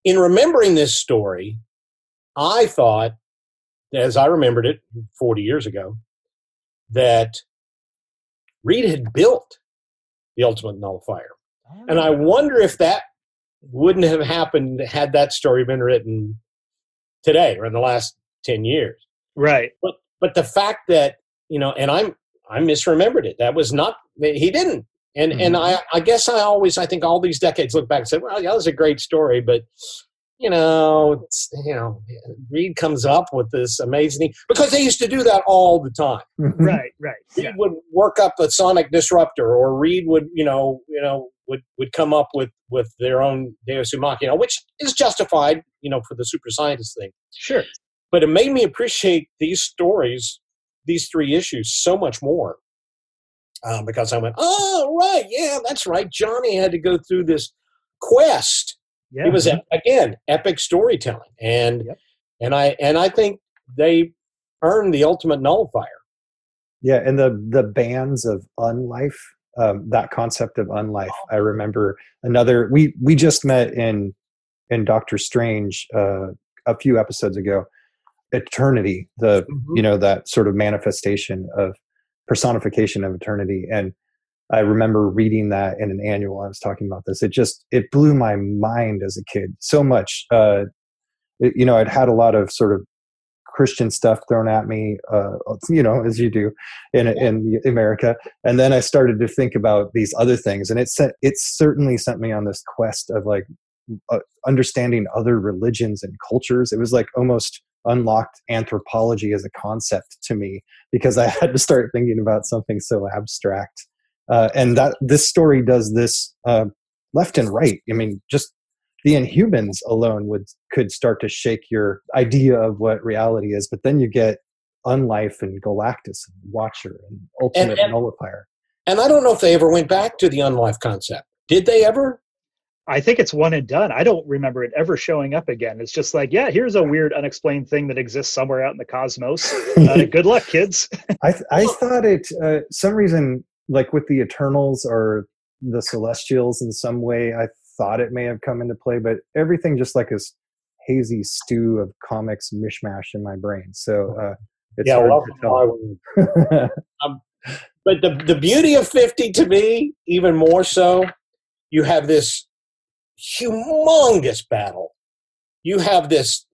[SPEAKER 4] In remembering this story, I thought, as I remembered it 40 years ago, that Reed had built the ultimate nullifier. And I wonder if that wouldn't have happened had that story been written today or in the last 10 years.
[SPEAKER 2] Right.
[SPEAKER 4] But but the fact that, you know, and I'm I misremembered it. That was not he didn't. And and mm-hmm. I I guess I always I think all these decades look back and say, well, yeah, that was a great story, but you know, it's, you know, Reed comes up with this amazing because they used to do that all the time.
[SPEAKER 2] Right. Right.
[SPEAKER 4] Reed
[SPEAKER 2] Yeah.
[SPEAKER 4] would work up a sonic disruptor, or Reed would, you know, you know, would would come up with with their own Deus Ex Machina, which is justified, you know, for the super scientist thing.
[SPEAKER 2] Sure.
[SPEAKER 4] But it made me appreciate these stories, these three issues, so much more. Um, because I went, oh right, yeah, that's right. Johnny had to go through this quest.
[SPEAKER 2] Yeah.
[SPEAKER 4] It was again epic storytelling, and
[SPEAKER 2] Yep.
[SPEAKER 4] and I and I think they earned the ultimate nullifier.
[SPEAKER 3] Yeah, and the the bands of unlife, um, that concept of unlife. I remember another. We we just met in in Doctor Strange uh, a few episodes ago. Eternity, the you know that sort of manifestation of personification of eternity, and I remember reading that in an annual. I was talking about this. It just it blew my mind as a kid so much. Uh, it- you know, I'd had a lot of sort of Christian stuff thrown at me, uh, you know, as you do in in America. And then I started to think about these other things, and it sent it certainly sent me on this quest of like uh, understanding other religions and cultures. It was like almost unlocked anthropology as a concept to me because I had to start thinking about something so abstract. Uh, and that this story does this uh, left and right. I mean, just the Inhumans alone would could start to shake your idea of what reality is. But then you get Unlife and Galactus and Watcher and Ultimate
[SPEAKER 4] and-
[SPEAKER 3] Nullifier.
[SPEAKER 4] And I don't know if they ever went back to the unlife concept. Did they ever?
[SPEAKER 2] I think it's one and done. I don't remember it ever showing up again. It's just like, yeah, here's a weird, unexplained thing that exists somewhere out in the cosmos. Uh, good luck, kids.
[SPEAKER 3] I th- I thought it uh, some reason like with the Eternals or the Celestials in some way. I thought it may have come into play, but everything just like this hazy stew of comics mishmash in my brain. So uh, it's hard
[SPEAKER 4] well,
[SPEAKER 3] to tell.
[SPEAKER 4] would- but the the beauty of 50 to me even more so you have this humongous battle you have this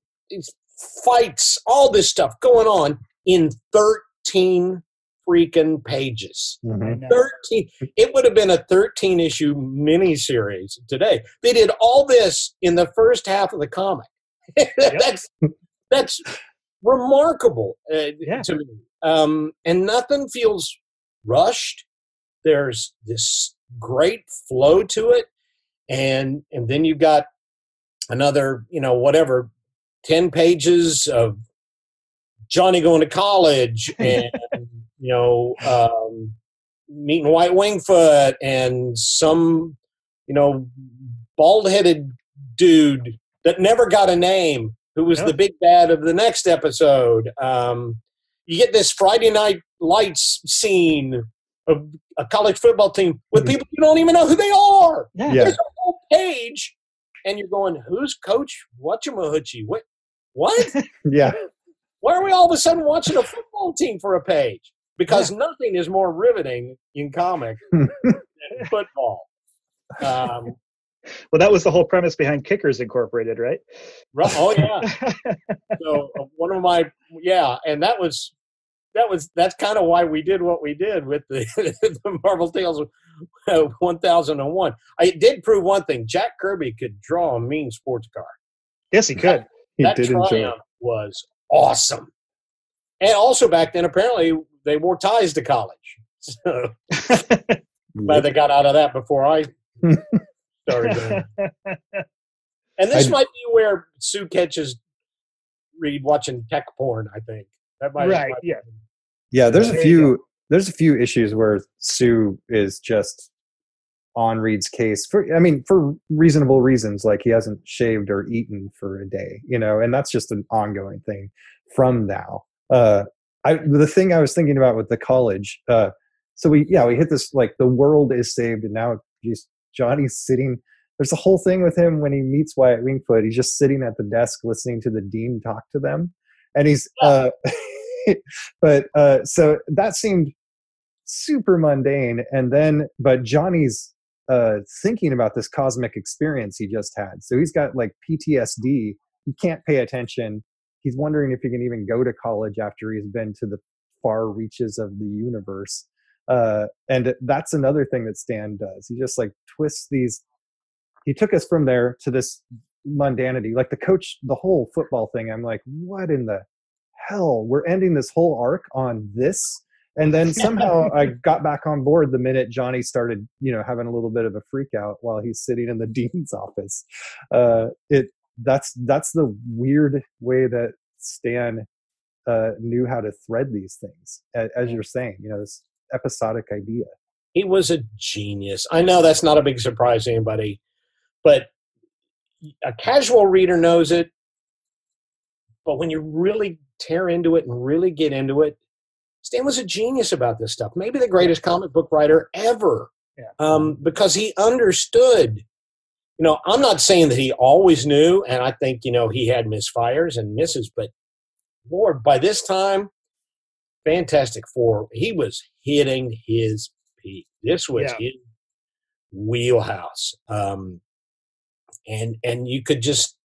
[SPEAKER 4] fights all this stuff going on in 13 freaking pages.
[SPEAKER 3] Mhm.
[SPEAKER 4] 13 it would have been a 13 issue miniseries today. They did all this in the first half of the comic. That's that's remarkable uh,
[SPEAKER 2] Yeah.
[SPEAKER 4] to me. Um, and nothing feels rushed. There's this great flow to it. And and then you've got another you know whatever 10 pages of johnny going to college and you know um, meeting Wyatt Wingfoot and some you know bald-headed dude that never got a name who was
[SPEAKER 2] Yeah.
[SPEAKER 4] the big bad of the next episode um, you get this friday night lights scene of a college football team with
[SPEAKER 3] Mhm.
[SPEAKER 4] people you don't even know who they are
[SPEAKER 2] Yeah.
[SPEAKER 3] Yeah.
[SPEAKER 4] there's a whole page and you're going who's coach whatchamahoochie what what
[SPEAKER 3] yeah.
[SPEAKER 4] why are we all of a sudden watching a football team for a page? Because nothing is more riveting in comic than football. Um,
[SPEAKER 2] Well, that was the whole premise behind Kickers Incorporated, right?
[SPEAKER 4] ru- oh yeah. So uh, one of my yeah, and that was that was that's kind of why we did what we did with the, the Marvel Tales uh, 1001. I did prove one thing: Jack Kirby could draw a mean sports car.
[SPEAKER 2] Yes, he could.
[SPEAKER 3] He
[SPEAKER 4] that
[SPEAKER 3] did enjoy
[SPEAKER 4] triumph was awesome. And also back then, apparently they wore ties to college. So glad they got out of that before I started. Doing. And this
[SPEAKER 3] I-
[SPEAKER 4] might be where Sue catches Reed watching tech porn. I think that might
[SPEAKER 2] right.
[SPEAKER 4] might-
[SPEAKER 2] Yeah.
[SPEAKER 3] Yeah, there's
[SPEAKER 2] There
[SPEAKER 3] a few there's a few issues where Sue is just on Reed's case for I mean for reasonable reasons like he hasn't shaved or eaten for a day, you know, and that's just an ongoing thing from now. Uh I the thing I was thinking about with the college uh so we yeah, we hit this like the world is saved and now geez, Johnny's sitting there's a whole thing with him when he meets Wyatt Wingfoot. He's just sitting at the desk listening to the dean talk to them. And he's uh but uh so that seemed super mundane and then but johnny's uh thinking about this cosmic experience he just had so he's got like ptsd he can't pay attention he's wondering if he can even go to college after he's been to the far reaches of the universe uh and that's another thing that stan does. He just like twists these he took us from there to this mundanity. Like the coach the whole football thing i'm like what in the hell? We're ending this whole arc on this and then somehow i got back on board the minute johnny started you know having a little bit of a freak out while he's sitting in the dean's office. Uh it that's that's the weird way that stan uh knew how to thread these things as you're saying you know this episodic idea
[SPEAKER 4] he was a genius. I know that's not a big surprise to anybody, but a casual reader knows it. But when you really tear into it and really get into it, Stan was a genius about this stuff. Maybe the greatest comic book writer ever,
[SPEAKER 2] Yeah.
[SPEAKER 4] um, because he understood. You know, I'm not saying that he always knew, and I think you know he had misfires and misses, but Lord, by this time, Fantastic Four, he was hitting his peak. This was
[SPEAKER 2] Yeah.
[SPEAKER 4] his wheelhouse, um, and and you could just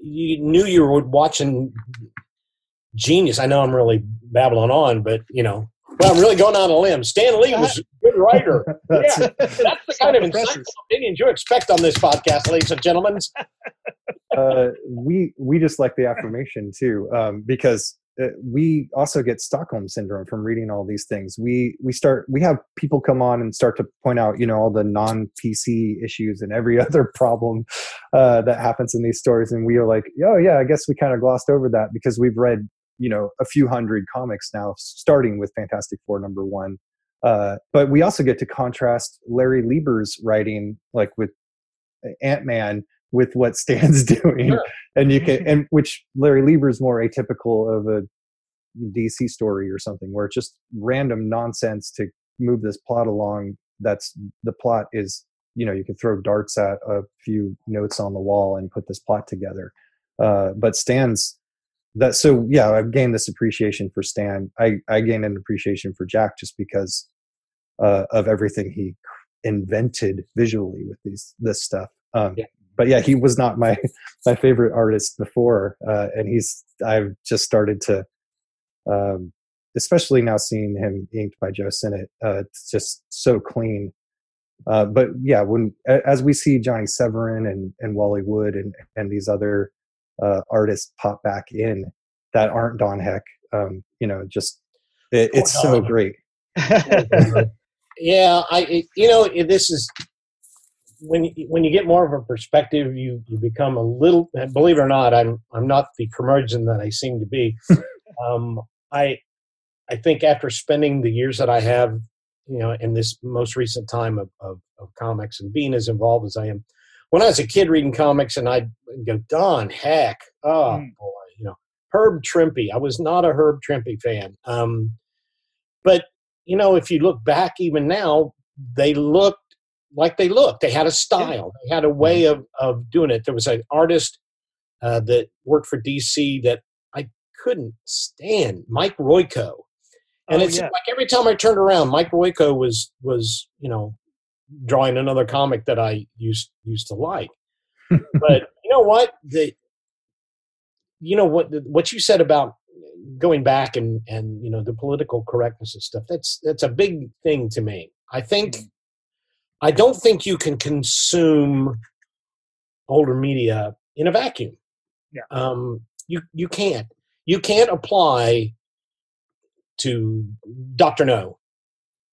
[SPEAKER 4] you knew you were watching genius. I know I'm really babbling on, but you know, well, I'm really going on a limb. Stan Lee was a good writer.
[SPEAKER 3] That's-
[SPEAKER 4] yeah, that's the kind of insightful opinions you expect on this podcast, ladies and gentlemen.
[SPEAKER 3] uh, we we just like the affirmation too um, because uh, we also get Stockholm syndrome from reading all these things. We we start we have people come on and start to point out you know all the non PC issues and every other problem uh, that happens in these stories, and we are like, oh yeah, I guess we kind of glossed over that because we've read you know a few hundred comics now, starting with Fantastic Four number one. Uh, but we also get to contrast Larry Lieber's writing, like with Ant Man, with what Stan's doing,
[SPEAKER 4] Sure.
[SPEAKER 3] and you can, and which Larry Lieber's more atypical of a DC story or something, where it's just random nonsense to move this plot along. That's the plot is, you know, you can throw darts at a few notes on the wall and put this plot together. Uh, but Stan's that so yeah, I've gained this appreciation for Stan. I I gained an appreciation for Jack just because uh, of everything he invented visually with these this stuff. Um,
[SPEAKER 4] Yeah.
[SPEAKER 3] But yeah, he was not my my favorite artist before, uh, and he's I've just started to, um, especially now seeing him inked by Joe Sinnott. Uh, it's just so clean. Uh, but yeah, when as we see Johnny Severin and and Wally Wood and and these other uh, artists pop back in that aren't Don Heck, um, you know, just it,
[SPEAKER 4] Poor
[SPEAKER 3] it's so great.
[SPEAKER 4] yeah, I it- you know this is when you, when you get more of a perspective, you you become a little. Believe it or not, I'm I'm not the curmudgeon that I seem to be. um, I I think after spending the years that I have, you know, in this most recent time of, of, of comics and being as involved as I am, when I was a kid reading comics and I'd go, Don Heck, oh
[SPEAKER 2] Mm.
[SPEAKER 4] boy, you know, Herb Trimpe. I was not a Herb Trimpe fan. Um, but you know, if you look back even now, they looked like they looked. They had a style. They had a way of of doing it. There was an artist uh, that worked for DC that I couldn't stand, Mike Royko. And
[SPEAKER 2] Oh,
[SPEAKER 4] it's
[SPEAKER 2] yeah.
[SPEAKER 4] like every time I turned around, Mike Royko was was you know drawing another comic that I used used to like. but you know what the you know what what you said about going back and and you know the political correctness and stuff that's that's a big thing to me i think
[SPEAKER 2] Mhm.
[SPEAKER 4] i don't think you can consume older media in a vacuum
[SPEAKER 2] Yeah.
[SPEAKER 4] um you you can't you can't apply to dr no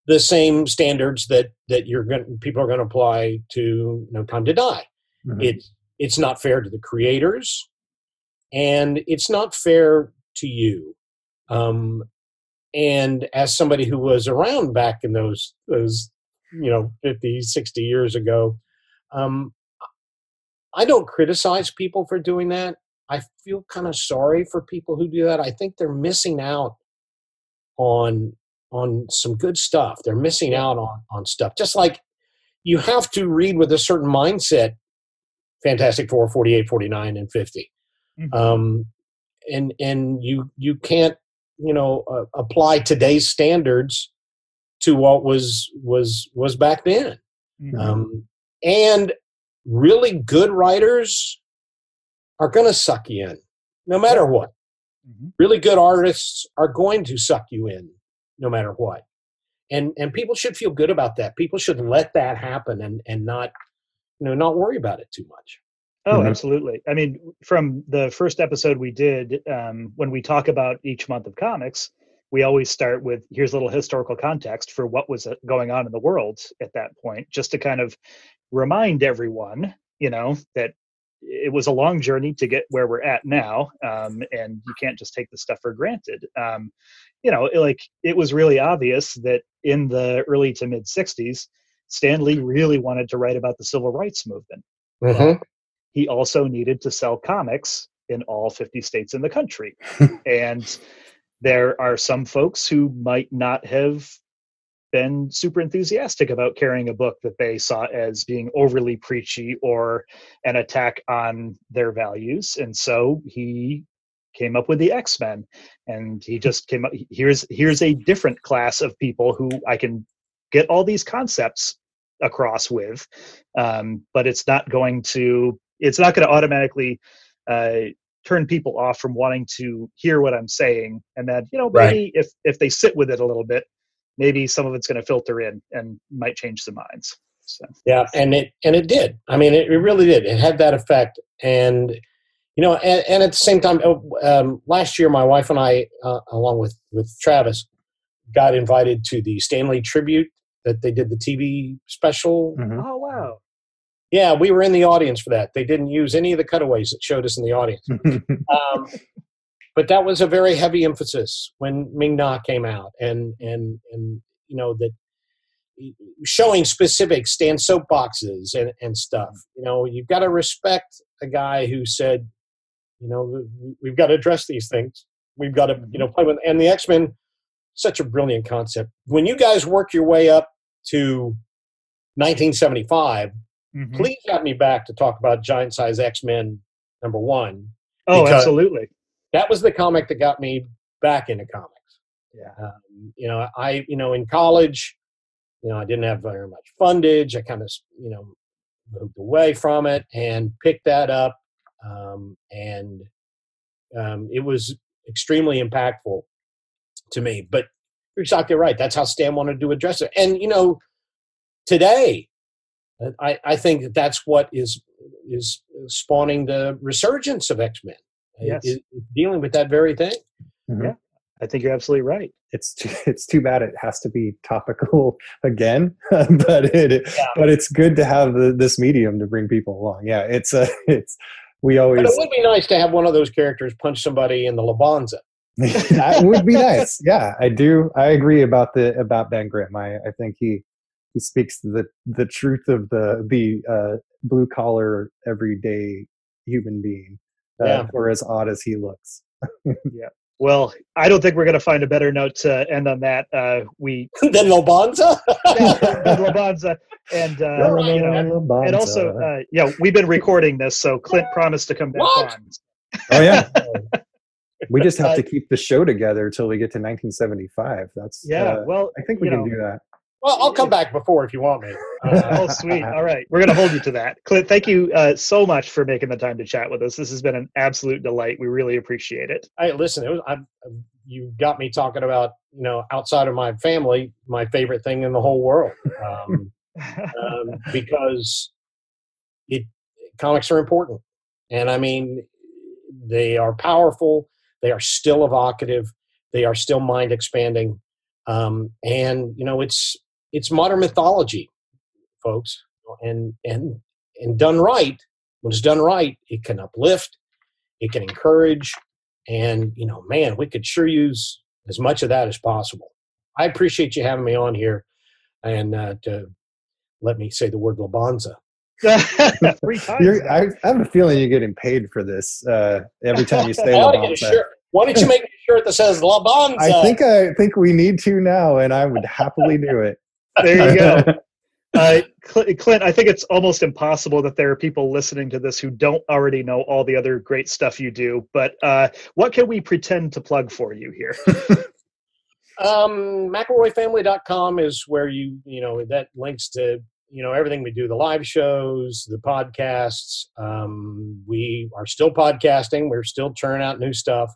[SPEAKER 4] the same standards that that you're going people are going to apply to no time to die.
[SPEAKER 3] Mhm.
[SPEAKER 4] it's it's not fair to the creators and it's not fair to you. Um and as somebody who was around back in those those you know 50 60 years ago um i don't criticize people for doing that. I feel kind of sorry for people who do that. I think they're missing out on on some good stuff. They're missing out on on stuff. Just like you have to read with a certain mindset fantastic four 48 49 and 50
[SPEAKER 2] Mhm.
[SPEAKER 4] um and and you you can't you know uh, apply today's standards to what was was was back then.
[SPEAKER 2] Mhm.
[SPEAKER 4] um and really good writers are going to suck you in no matter what.
[SPEAKER 2] Mhm.
[SPEAKER 4] really good artists are going to suck you in no matter what and and people should feel good about that people should let that happen and and not you know not worry about it too much
[SPEAKER 2] Oh,
[SPEAKER 3] Mhm.
[SPEAKER 2] absolutely. I mean, from the first episode we did, um, when we talk about each month of comics, we always start with here's a little historical context for what was uh, going on in the world at that point, just to kind of remind everyone, you know, that it was a long journey to get where we're at now, um, and you can't just take the stuff for granted. Um, you know, it- like it was really obvious that in the early to mid '60s, Stan Lee really wanted to write about the civil rights movement he also needed to sell comics in all 50 states in the country. and there are some folks who might not have been super enthusiastic about carrying a book that they saw as being overly preachy or an attack on their values. And so he came up with the X-Men and he just came up here's here's a different class of people who I can get all these concepts across with um, but it's not going to it's not going to automatically uh, turn people off from wanting to hear what I'm saying, and that you know
[SPEAKER 4] Right.
[SPEAKER 2] maybe if if they sit with it a little bit, maybe some of it's going to filter in and might change some minds. So
[SPEAKER 4] Yeah, and it and it did. I mean, it, it really did. It had that effect, and you know, and, and at the same time, oh, um, last year, my wife and I, uh, along with with Travis, got invited to the Stan Lee tribute that they did the TV special.
[SPEAKER 3] Mhm.
[SPEAKER 2] oh wow,
[SPEAKER 4] Yeah, we were in the audience for that. They didn't use any of the cutaways that showed us in the audience. um, but that was a very heavy emphasis when Ming Na came out, and and and you know that showing specific Stan's Soapboxes and and stuff. You know, you've got to respect a guy who said, you know, we've got to address these things. We've got to you know play with and the X Men. Such a brilliant concept. When you guys work your way up to 1975,
[SPEAKER 2] Mhm.
[SPEAKER 4] please have me back to talk about Giant Size X Men number one
[SPEAKER 2] oh absolutely,
[SPEAKER 4] that was the comic that got me back into comics.
[SPEAKER 2] Yeah.
[SPEAKER 4] Um, you know, I, you know, in college, you know, I didn't have very much fundage. I kind of, you know, moved away from it and picked that up. Um, and um, it was extremely impactful to me. But you're exactly right. That's how Stan wanted to address it. And, you know, today, uh, I, I think that that's what is is spawning the resurgence of X Men.
[SPEAKER 2] Yes.
[SPEAKER 4] Is, is dealing with that very thing.
[SPEAKER 2] Yeah, I think you're absolutely right.
[SPEAKER 3] it's too, it's too bad it has to be topical again, but it but it's good to have the, this medium to bring people along. Yeah, it's a it's we always
[SPEAKER 4] But it would be nice to have one of those characters punch somebody in the Labonza.
[SPEAKER 3] that would be nice. Yeah, I do. I agree about the about Ben Grimm. I, I think he he speaks the the truth of the the uh, blue collar everyday human being, uh,
[SPEAKER 4] Yeah.
[SPEAKER 3] for as odd as he looks. yeah.
[SPEAKER 2] Well, I don't think we're going to find a better note to end on that. Uh, we
[SPEAKER 4] then Labonza?
[SPEAKER 2] than Labonza, and uh, you know, and also, uh, yeah, we've been recording this, so Clint promised to come back
[SPEAKER 4] What?
[SPEAKER 2] on.
[SPEAKER 3] oh yeah, we just have
[SPEAKER 2] Uh,
[SPEAKER 3] to keep the show together until we get to 1975. That's
[SPEAKER 2] Yeah,
[SPEAKER 3] uh,
[SPEAKER 2] well,
[SPEAKER 3] I think we can
[SPEAKER 2] know,
[SPEAKER 3] do that.
[SPEAKER 4] Well, I'll come back before if you want me. Uh,
[SPEAKER 5] oh, sweet. All right. We're going to hold you to that. Clint, thank you uh, so much for making the time to chat with us. This has been an absolute delight. We really appreciate it.
[SPEAKER 4] Hey, listen, it was, I, you got me talking about, you know, outside of my family, my favorite thing in the whole world. Um, um, because it comics are important. And I mean, they are powerful, they are still evocative, they are still mind expanding. Um, and you know, it's it's modern mythology, folks. And and and done right, when it's done right, it can uplift, it can encourage, and you know, man, we could sure use as much of that as possible. I appreciate you having me on here, and uh, to let me say the word Labonza.
[SPEAKER 5] Three times.
[SPEAKER 6] I, I have a feeling you're getting paid for this uh, every time you say Labonza.
[SPEAKER 4] Why don't you make a shirt that says Labonza?
[SPEAKER 6] I think I think we need to now, and I would happily do it.
[SPEAKER 5] There you go. Uh, Clint, I think it's almost impossible that there are people listening to this who don't already know all the other great stuff you do. But uh, what can we pretend to plug for you here?
[SPEAKER 4] um, McElroyFamily.com is where you you know that links to you know everything we do the live shows the podcasts um, we are still podcasting we're still churning out new stuff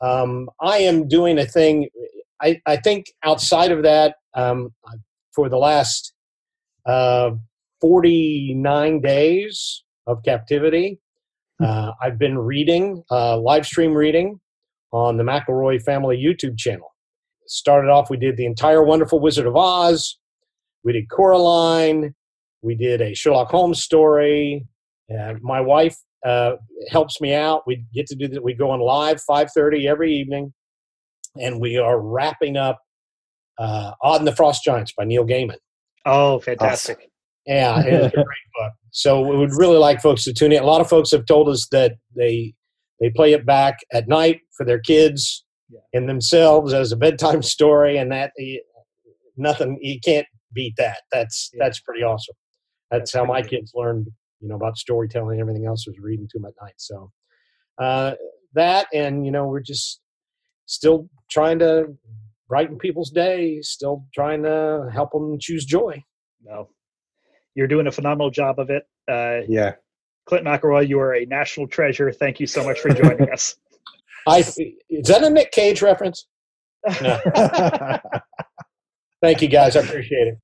[SPEAKER 4] um, i am doing a thing i, I think outside of that um, for the last uh, 49 days of captivity hmm. uh, i've been reading uh, live stream reading on the mcelroy family youtube channel started off we did the entire wonderful wizard of oz we did Coraline. We did a Sherlock Holmes story. And my wife uh, helps me out. We get to do that. We go on live 5:30 every evening, and we are wrapping up uh, Odd and the Frost Giants by Neil Gaiman.
[SPEAKER 5] Oh, fantastic! Awesome.
[SPEAKER 4] Yeah, it's a great book. So we would really like folks to tune in. A lot of folks have told us that they they play it back at night for their kids yeah. and themselves as a bedtime story, and that nothing you can't beat that. That's yeah. that's pretty awesome. That's, that's how my kids learned, you know, about storytelling. and Everything else was reading to them at night. So uh, that, and you know, we're just still trying to brighten people's day. Still trying to help them choose joy.
[SPEAKER 5] No, you're doing a phenomenal job of it.
[SPEAKER 6] Uh, yeah,
[SPEAKER 5] Clint McElroy, you are a national treasure. Thank you so much for joining us.
[SPEAKER 4] I is that a Nick Cage reference? No. Thank you, guys. I appreciate it.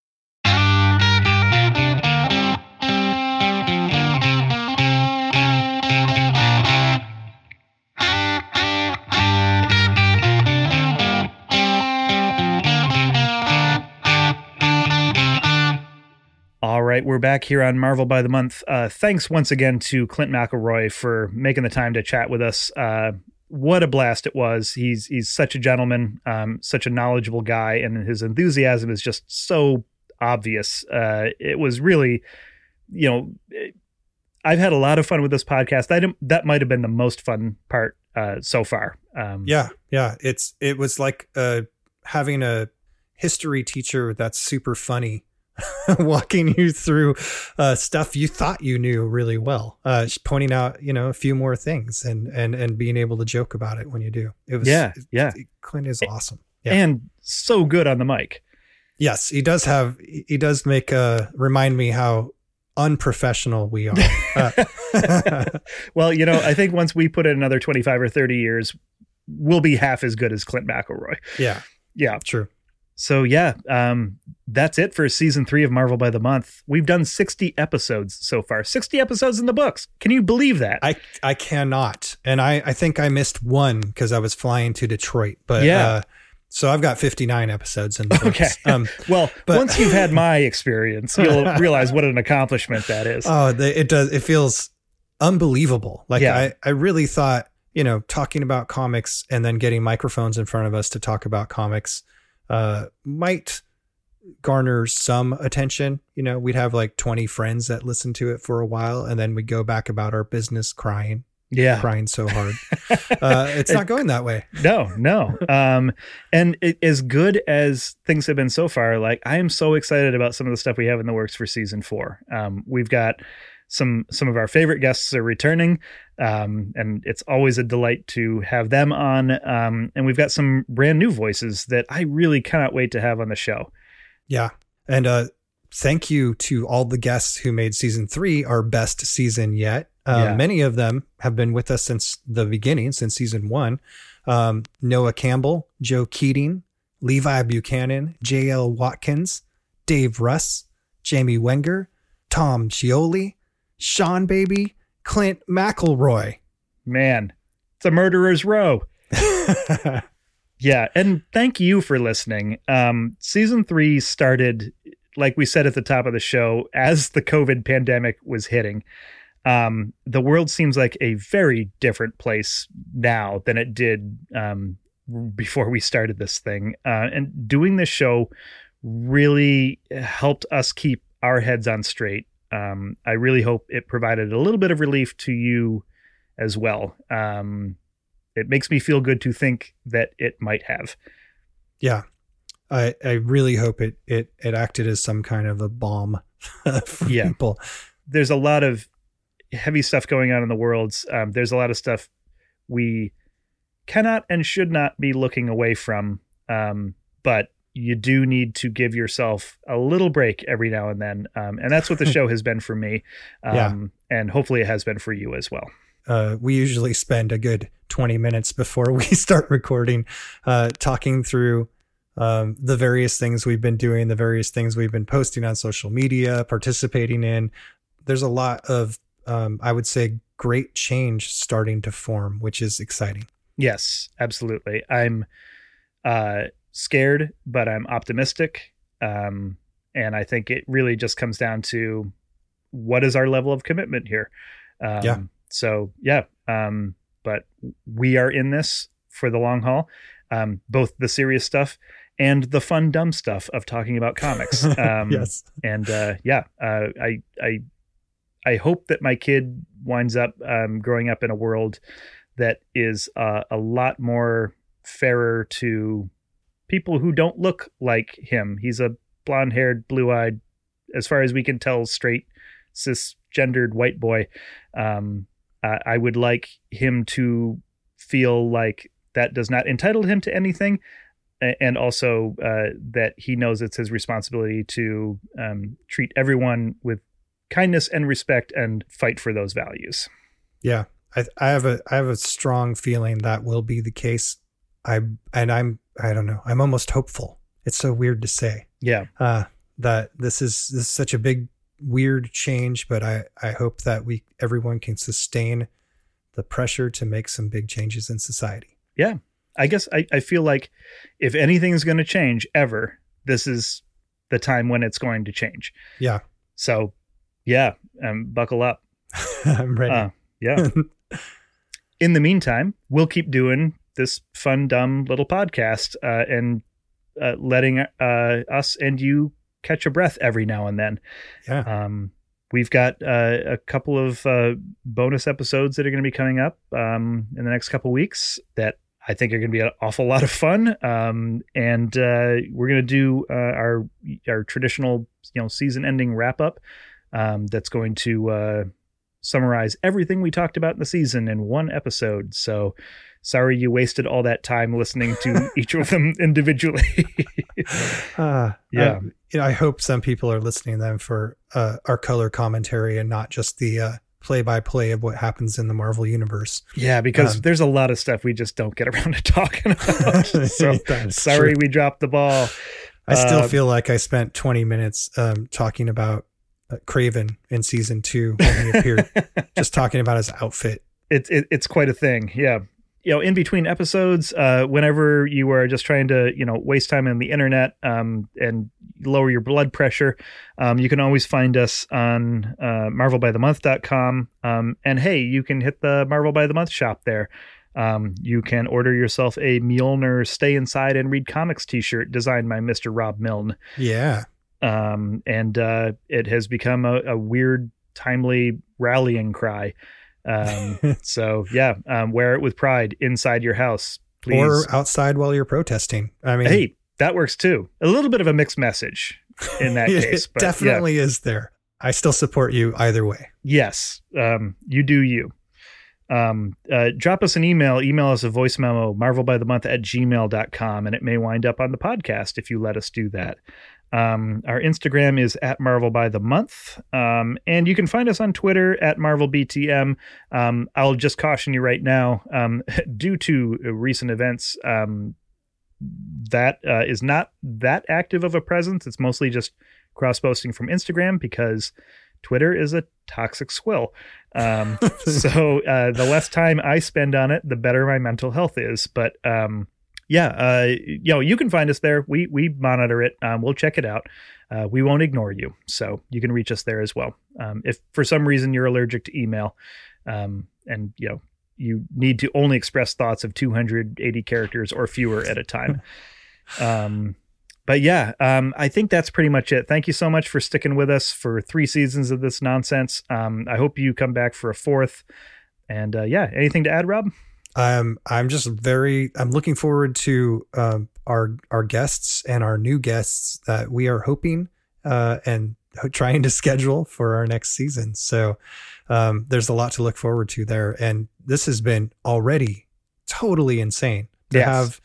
[SPEAKER 2] Right, we're back here on Marvel by the Month. Uh, thanks once again to Clint McElroy for making the time to chat with us. Uh, what a blast it was. He's he's such a gentleman, um, such a knowledgeable guy, and his enthusiasm is just so obvious. Uh, it was really, you know, I've had a lot of fun with this podcast. That that might have been the most fun part uh, so far.
[SPEAKER 3] Um, yeah, yeah. It's it was like uh, having a history teacher that's super funny walking you through uh, stuff you thought you knew really well, uh, pointing out you know a few more things and and and being able to joke about it when you do. It was
[SPEAKER 2] yeah yeah.
[SPEAKER 3] Clint is awesome
[SPEAKER 2] yeah. and so good on the mic.
[SPEAKER 3] Yes, he does have. He does make uh remind me how unprofessional we are. Uh,
[SPEAKER 2] well, you know, I think once we put in another twenty five or thirty years, we'll be half as good as Clint McElroy.
[SPEAKER 3] Yeah,
[SPEAKER 2] yeah,
[SPEAKER 3] true
[SPEAKER 2] so yeah, um, that's it for season three of Marvel by the Month. We've done 60 episodes so far. 60 episodes in the books. Can you believe that?
[SPEAKER 3] I I cannot. And I, I think I missed one because I was flying to Detroit. But yeah. Uh, so I've got 59 episodes in the books.
[SPEAKER 2] Okay. Um, well, but, once you've had my experience, you'll realize what an accomplishment that is.
[SPEAKER 3] Oh, it does. It feels unbelievable. Like yeah. I, I really thought, you know, talking about comics and then getting microphones in front of us to talk about comics – uh, might garner some attention. You know, we'd have like 20 friends that listen to it for a while, and then we'd go back about our business crying.
[SPEAKER 2] Yeah.
[SPEAKER 3] Crying so hard. uh, it's not going that way.
[SPEAKER 2] No, no. Um, and it, as good as things have been so far, like I am so excited about some of the stuff we have in the works for season four. Um, we've got some some of our favorite guests are returning um, and it's always a delight to have them on um, and we've got some brand new voices that i really cannot wait to have on the show
[SPEAKER 3] yeah And uh, thank you to all the guests who made season three our best season yet. Uh,
[SPEAKER 2] Yeah.
[SPEAKER 3] Many of them have been with us since the beginning, since season one. Um, Noah Campbell, Joe Keating, Levi Buchanan, J.L. Watkins, Dave Russ, Jamie Wenger, Tom Scioli, Sean Baby, Clint McElroy.
[SPEAKER 2] Man, it's a murderer's row. Yeah, and thank you for listening. Um, season three started, like we said at the top of the show, as the COVID pandemic was hitting. Um, the world seems like a very different place now than it did um, before we started this thing. Uh, and doing this show really helped us keep our heads on straight. Um, I really hope it provided a little bit of relief to you as well. Um, it makes me feel good to think that it might have.
[SPEAKER 3] Yeah. I, I really hope it, it, it acted as some kind of a balm for
[SPEAKER 2] Yeah.
[SPEAKER 3] people.
[SPEAKER 2] There's a lot of heavy stuff going on in the world. Um, there's a lot of stuff we cannot and should not be looking away from. Um, but you do need to give yourself a little break every now and then. Um, and that's what the show has been for me. Um, And hopefully it has been for you as well.
[SPEAKER 3] uh, we usually spend a good 20 minutes before we start recording uh, talking through um, the various things we've been doing, the various things we've been posting on social media, participating in. There's a lot of, um, I would say, great change starting to form, which is exciting.
[SPEAKER 2] Yes, absolutely. I'm uh, scared, but I'm optimistic. Um, and I think it really just comes down to what is our level of commitment here. Um,
[SPEAKER 3] Yeah.
[SPEAKER 2] So, yeah. Um, but we are in this for the long haul, um, both the serious stuff and the fun, dumb stuff of talking about comics. Um,
[SPEAKER 3] yes.
[SPEAKER 2] and uh, yeah, uh, I I I hope that my kid winds up um, growing up in a world that is uh, a lot more fairer to people who don't look like him. He's a blonde-haired, blue-eyed, as far as we can tell, straight, cisgendered white boy. Um, I, I would like him to feel like that does not entitle him to anything and also uh, that he knows it's his responsibility to um, treat everyone with kindness and respect and fight for those values.
[SPEAKER 3] Yeah. I, I have a I have a strong feeling that will be the case. I and I'm I don't know. I'm almost hopeful. It's so weird to say.
[SPEAKER 2] Yeah,
[SPEAKER 3] uh, that this is this is such a big weird change, but I I hope that we everyone can sustain the pressure to make some big changes in society. Yeah.
[SPEAKER 2] I guess I, I feel like if anything's going to change ever, this is the time when it's going to change.
[SPEAKER 3] Yeah,
[SPEAKER 2] So, yeah, um, buckle up.
[SPEAKER 3] I'm ready.
[SPEAKER 2] Uh, yeah. In the meantime, we'll keep doing this fun, dumb little podcast uh, and uh, letting uh, us and you catch a breath every now and then.
[SPEAKER 3] yeah,
[SPEAKER 2] Um, we've got uh, a couple of uh, bonus episodes that are going to be coming up um, in the next couple weeks that I think are going to be an awful lot of fun. Um, and uh, we're going to do uh, our our traditional you know season ending wrap up. Um, that's going to uh, summarize everything we talked about in the season in one episode. So sorry you wasted all that time listening to each of them individually.
[SPEAKER 3] uh,
[SPEAKER 2] Yeah.
[SPEAKER 3] I, you know, I hope some people are listening them for uh, our color commentary and not just the uh, play-by-play of what happens in the Marvel universe.
[SPEAKER 2] Yeah, because
[SPEAKER 3] Um,
[SPEAKER 2] there's a lot of stuff we just don't get around to talking about. so sorry
[SPEAKER 3] true.
[SPEAKER 2] we dropped the ball.
[SPEAKER 3] I still
[SPEAKER 2] Uh,
[SPEAKER 3] feel like I spent 20 minutes um, talking about uh, Kraven in season two when he appeared, just talking about his outfit.
[SPEAKER 2] It's it, it's quite a thing. Yeah. You know, in between episodes, uh, whenever you are just trying to, you know, waste time on the internet um, and lower your blood pressure, um, you can always find us on uh, marvelbythemonth.com. Um, and hey, you can hit the Marvel by the Month shop there. Um, you can order yourself a Mjolnir Stay Inside and Read Comics t shirt designed by Mr. Rob Milne.
[SPEAKER 3] Yeah.
[SPEAKER 2] um, and uh, it has become a, a weird, timely rallying cry. Um, so yeah, um, wear it with pride inside your house, please.
[SPEAKER 3] Or outside while you're protesting. I mean,
[SPEAKER 2] hey, that works too. A little bit of a mixed message in that case, but yeah.
[SPEAKER 3] definitely is there. I still support you either way.
[SPEAKER 2] Yes, um, you do you. Um, uh, drop us an email, email us a voice memo, marvelbythemonth at gmail.com, and it may wind up on the podcast if you let us do that. Um, our Instagram is at Marvel by the month. Um, and you can find us on Twitter at MarvelBTM. Um, I'll just caution you right now, um, due to recent events, um, that uh, is not that active of a presence. It's mostly just cross posting from Instagram because Twitter is a toxic swill. Um, so uh, the less time I spend on it, the better my mental health is. But um, yeah, uh, you know, you can find us there. We we monitor it. Um, we'll check it out. Uh, we won't ignore you, so you can reach us there as well. Um, if for some reason you're allergic to email, um, and you know you need to only express thoughts of 280 characters or fewer at a time. um, but yeah, um, I think that's pretty much it. Thank you so much for sticking with us for three seasons of this nonsense. Um, I hope you come back for a fourth. And uh, yeah, anything to add, Rob?
[SPEAKER 3] I'm I'm just very I'm looking forward to um, our our guests and our new guests that we are hoping uh, and trying to schedule for our next season. So um, there's a lot to look forward to there, and this has been already totally insane to yes. have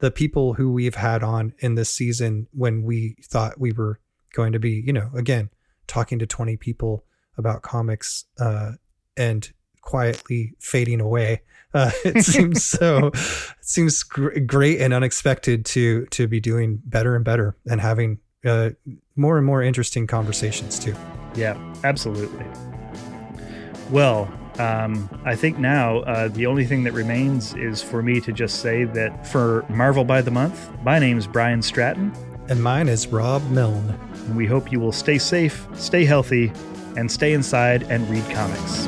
[SPEAKER 3] the people who we've had on in this season when we thought we were going to be, you know, again talking to 20 people about comics uh, and quietly fading away uh, it seems so. It seems gr- great and unexpected to to be doing better and better and having uh, more and more interesting conversations too.
[SPEAKER 2] Yeah, absolutely. Well, um, I think now uh, the only thing that remains is for me to just say that for Marvel by the Month, my name is Brian Stratton.
[SPEAKER 3] And mine is Rob Milne.
[SPEAKER 2] And we hope you will stay safe, stay healthy, and stay inside and read comics.